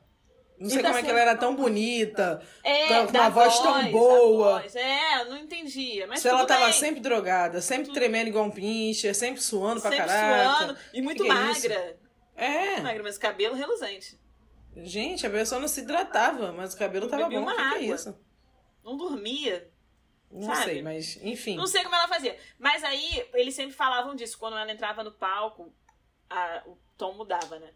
Não sei tá como é que ela era tão bonita. É, Com uma voz tão da boa. voz. É, não entendia. Mas Se ela tava bem. sempre drogada, sempre Tudo- tremendo igual um pincher, sempre suando pra sempre caraca. suando e muito Que que é magra. É. Magra, mas cabelo reluzente. Gente, a pessoa não se hidratava, mas o cabelo tava Bebia bom. uma que que é água. isso? Não dormia. Não Sabe? sei, mas enfim. Não sei como ela fazia. Mas aí, eles sempre falavam disso. Quando ela entrava no palco, a- o tom mudava, né?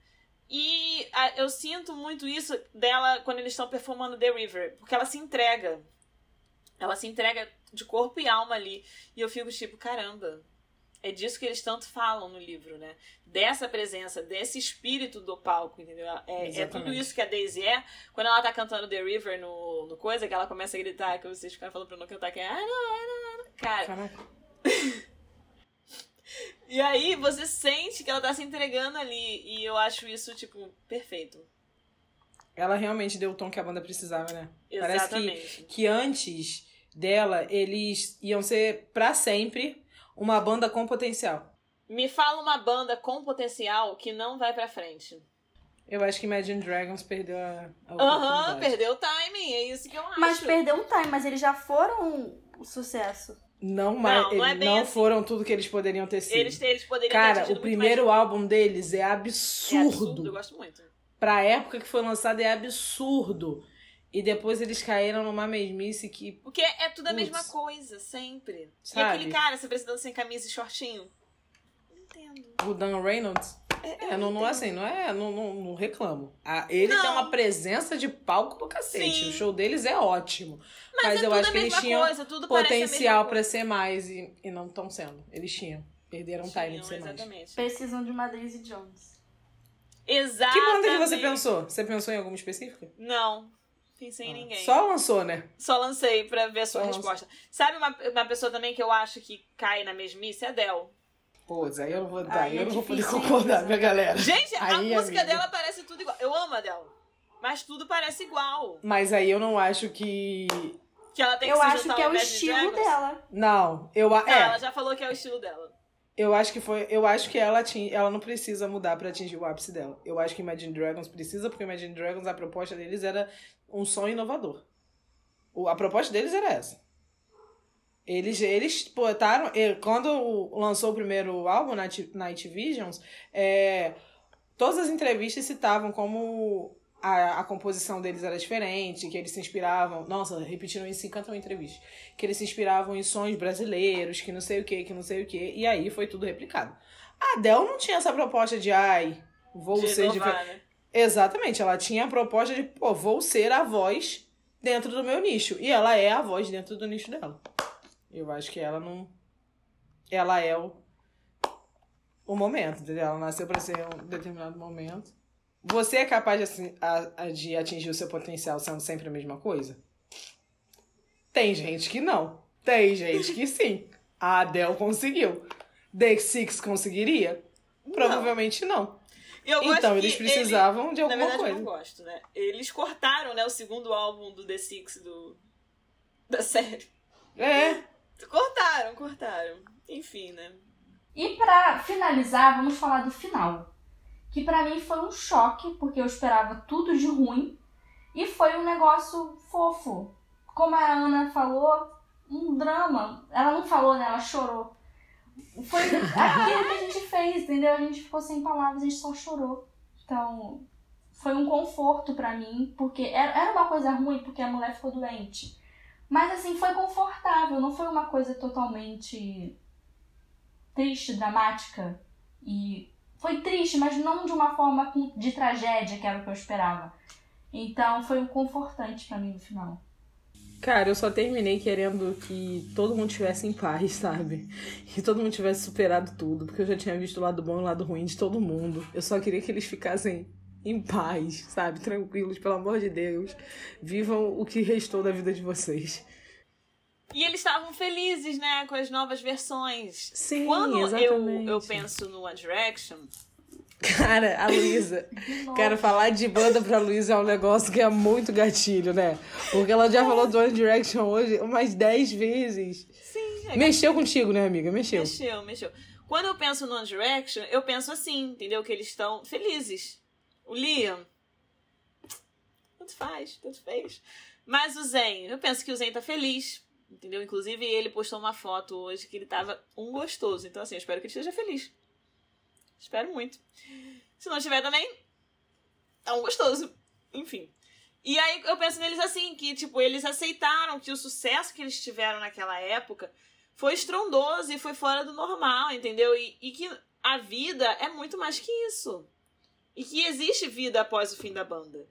E a- eu sinto muito isso dela quando eles estão performando The River. Porque ela se entrega. Ela se entrega de corpo e alma ali. E eu fico tipo, caramba. É disso que eles tanto falam no livro, né? Dessa presença, desse espírito do palco, entendeu? É, é tudo isso que a Daisy é. Quando ela tá cantando The River no, no coisa, que ela começa a gritar, que vocês ficaram falando pra eu não cantar, que é. "Ah, ah, ah, não." Cara, Caraca. e aí você sente que ela tá se entregando ali. E eu acho isso, tipo, perfeito. Ela realmente deu o tom que a banda precisava, né? Parece que, Exatamente. que antes dela, eles iam ser pra sempre uma banda com potencial. Me fala uma banda com potencial que não vai pra frente. Eu acho que Imagine Dragons perdeu a, Aham, oportunidade. perdeu o timing. É isso que eu acho. Mas perdeu um time, mas eles já foram um sucesso. Não, mais, Não, não é não assim. foram tudo que eles poderiam ter sido. Eles, eles poderiam ter Cara, o primeiro mais... álbum deles é É absurdo. absurdo, eu gosto muito. Pra época que foi lançado é absurdo. E depois eles caíram numa mesmice que. Porque é tudo a Putz. mesma coisa, sempre. E Sabe? aquele cara, você precisando sem camisa e shortinho? Não entendo. O Dan Reynolds. É, É, não, não assim, não é. Não, não, não reclamo. Ah, ele Não. tem uma presença de palco do cacete. Sim. O show deles é ótimo. Mas, Mas é eu tudo acho a que eles tinham coisa, Potencial pra coisa. ser mais e, e não estão sendo. Eles tinham. Perderam o time Tinham, de ser mais. exatamente. Precisam de uma Daisy Jones. Exatamente. Que banda que você pensou? Você pensou em alguma específica? Não, pensei em Ah, ninguém. Só lançou, né? Só lancei pra ver a sua Só resposta. Sabe uma, uma pessoa também que eu acho que cai na mesmice? É a Adele. Pô, aí eu não vou, tá, Aí eu é não vou poder concordar, minha galera. Gente, a Aí, música amiga. dela parece tudo igual. Eu amo a Adele. Mas tudo parece igual. Mas aí eu não acho que. Que ela tem que Eu acho que é o estilo Dragons. dela. Não, eu a- Não, é, ela já falou que é o estilo dela. eu acho que foi, eu acho que ela tinha, ela não precisa mudar pra atingir o ápice dela. Eu acho que Imagine Dragons precisa porque Imagine Dragons a proposta deles era um som inovador. O- a proposta deles era essa. Eles eles botaram, quando lançou o primeiro álbum Night, Night Visions, é, todas as entrevistas citavam como a, a composição deles era diferente, que eles se inspiravam. Nossa, repetiram isso em 50 mil entrevistas. Que eles se inspiravam em sons brasileiros, que não sei o que, que não sei o que. E aí foi tudo replicado. A Adele não tinha essa proposta de, ai, vou De ser diferente. né? Exatamente, ela tinha a proposta de, pô, vou ser a voz dentro do meu nicho. E ela é a voz dentro do nicho dela. Eu acho que ela não. Ela é o. O momento, entendeu? Ela nasceu pra ser um determinado momento. Você é capaz de, de atingir o seu potencial sendo sempre a mesma coisa? Tem gente que não. Tem gente que sim. A Adele conseguiu. Day Six conseguiria? Provavelmente não. Eu gosto Então, eles ele- precisavam de Na alguma verdade, eu coisa. não gosto, né? Eles cortaram, né, o segundo álbum do The Six do... da série. É, Cortaram, cortaram. Enfim, né? E pra finalizar, vamos falar do final. Que pra mim foi um choque, porque eu esperava tudo de ruim. E foi um negócio fofo. Como a Ana falou, um drama. Ela não falou, né? Ela chorou. Foi aquilo que a gente fez, entendeu? A gente ficou sem palavras, a gente só chorou. Então, foi um conforto pra mim, porque era era uma coisa ruim, porque a mulher ficou doente. Mas assim, foi confortável, não foi uma coisa totalmente triste, dramática. E foi triste, mas não de uma forma de tragédia, que era o que eu esperava. Então foi um confortante pra mim no final. Cara, eu só terminei querendo que todo mundo tivesse em paz, sabe? Que todo mundo tivesse superado tudo, porque eu já tinha visto o lado bom e o lado ruim de todo mundo. Eu só queria que eles ficassem em paz, sabe? Tranquilos, pelo amor de Deus. Vivam o que restou da vida de vocês. E eles estavam felizes, né, com as novas versões. Sim, Quando eu, exatamente. eu penso no One Direction, Cara, a Luísa. Quero falar de banda pra Luísa é um negócio que é muito gatilho, né? Porque ela já falou do One Direction hoje umas 10 vezes. sim, é Mexeu contigo, né, amiga? Mexeu. Mexeu, mexeu. Quando eu penso no One Direction, eu penso assim, entendeu? Que eles estão felizes. O Liam. Tanto faz, tanto fez. Mas o Zen, eu penso que o Zen tá feliz. Entendeu? Inclusive, ele postou uma foto hoje que ele tava um gostoso. Então, assim, eu espero que ele esteja feliz. Espero muito. Se não tiver também, tá um gostoso. Enfim. E aí eu penso neles assim, que, tipo, eles aceitaram que o sucesso que eles tiveram naquela época foi estrondoso e foi fora do normal, entendeu? E, e que a vida é muito mais que isso. E que existe vida após o fim da banda.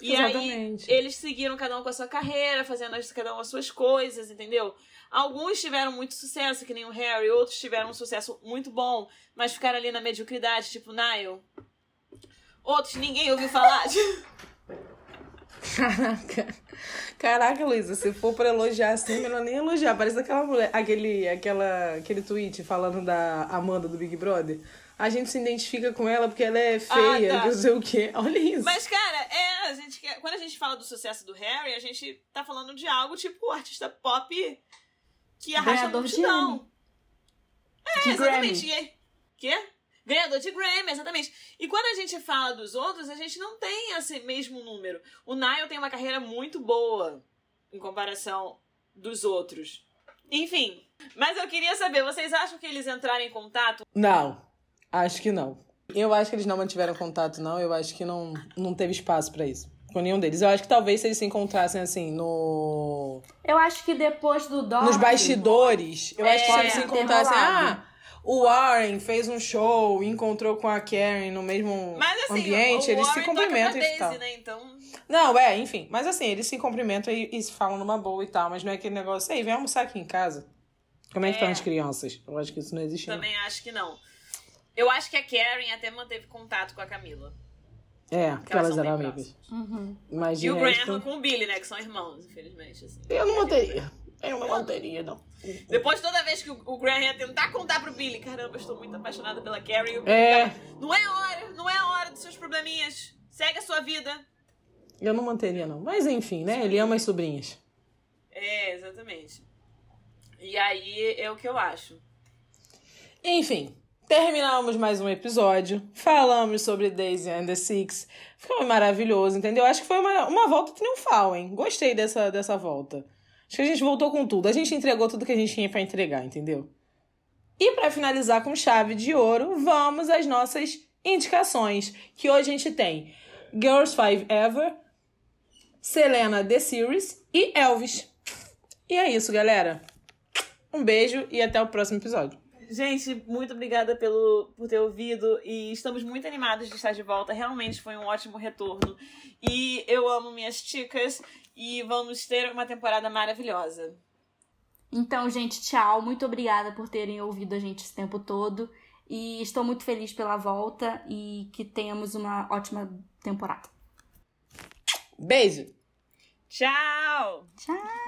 E Exatamente. aí eles seguiram cada um com a sua carreira, fazendo cada um as suas coisas, entendeu? Alguns tiveram muito sucesso, que nem o Harry, outros tiveram um sucesso muito bom, mas ficaram ali na mediocridade, tipo Niall. Outros ninguém ouviu falar. Caraca. Caraca, Luísa, se for pra elogiar assim, melhor nem elogiar. Parece aquela mulher, aquele, aquela, aquele tweet falando da Amanda do Big Brother. A gente se identifica com ela porque ela é feia, Ah, tá. não sei o quê. Olha isso. Mas, cara, é, a gente quer- quando a gente fala do sucesso do Harry, a gente tá falando de algo tipo o artista pop que arrasta a Ganhador de multidão. É, De exatamente. Grammy. E aí- Quê? Ganhador de Grammy, exatamente. E quando a gente fala dos outros, a gente não tem esse mesmo número. O Niall tem uma carreira muito boa em comparação dos outros. Enfim. Mas eu queria saber, vocês acham que eles entraram em contato? Não, acho que não. Eu acho que eles não mantiveram contato, não. Eu acho que não, não teve espaço pra isso. Com nenhum deles. Eu acho que talvez se eles se encontrassem assim no. Eu acho que depois do Dog... nos bastidores, eu acho que se É, eles se ter encontrassem. Ah, o Warren fez um show, encontrou com a Karen no mesmo Mas assim, ambiente, o eles se Warren cumprimentam toca e tal. Daisy, né? Então, Não, é, enfim. Mas assim, eles se cumprimentam e, e se falam numa boa e tal, mas não é aquele negócio, ei, vem almoçar aqui em casa. Como é que É. estão as crianças? Eu acho que isso não existe. não. também acho que não. Eu acho que a Karen até manteve contato com a Camila. É, porque elas elas eram amigas. Uhum. Mas E o resto, Graham com o Billy, né? Que são irmãos, infelizmente. Assim. eu não manteria. Eu não manteria, não. Depois, toda vez que o Graham ia tentar contar pro Billy, caramba, eu estou muito apaixonada pela Carrie. Billy É. tava, Não é hora, não é hora dos seus probleminhas. Segue a sua vida. Eu não manteria, não. Mas enfim, né? Ele ama as sobrinhas. É, exatamente. E aí é o que eu acho. Enfim, terminamos mais um episódio. Falamos sobre Daisy and the Six. Foi maravilhoso, entendeu? Acho que foi uma, uma volta triunfal, hein? Gostei dessa, dessa volta. Acho que a gente voltou com tudo. A gente entregou tudo que a gente tinha pra entregar, entendeu? E pra finalizar com chave de ouro, vamos às nossas indicações. Que hoje a gente tem Girls Five Ever, Selena The Series e Elvis. E é isso, galera. Um beijo e até o próximo episódio. Gente, muito obrigada pelo, por ter ouvido e estamos muito animados de estar de volta. Realmente foi um ótimo retorno. E eu amo minhas ticas e vamos ter uma temporada maravilhosa. Então, gente, tchau. Muito obrigada por terem ouvido a gente esse tempo todo. E estou muito feliz pela volta e que tenhamos uma ótima temporada. Beijo! Tchau! Tchau!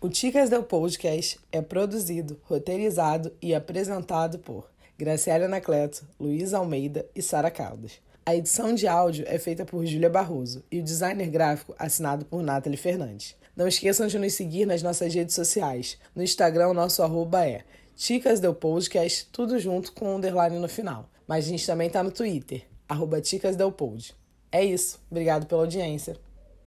O Ticas del Podcast é produzido, roteirizado e apresentado por Graciela Anacleto, Luiz Almeida e Sara Caldas. A edição de áudio é feita por Júlia Barroso e o designer gráfico assinado por Nathalie Fernandes. Não esqueçam de nos seguir nas nossas redes sociais. No Instagram, o nosso arroba é Ticas del Podcast, tudo junto com um underline no final. Mas a gente também tá no Twitter, arroba Ticas del Pod. É isso. Obrigado pela audiência.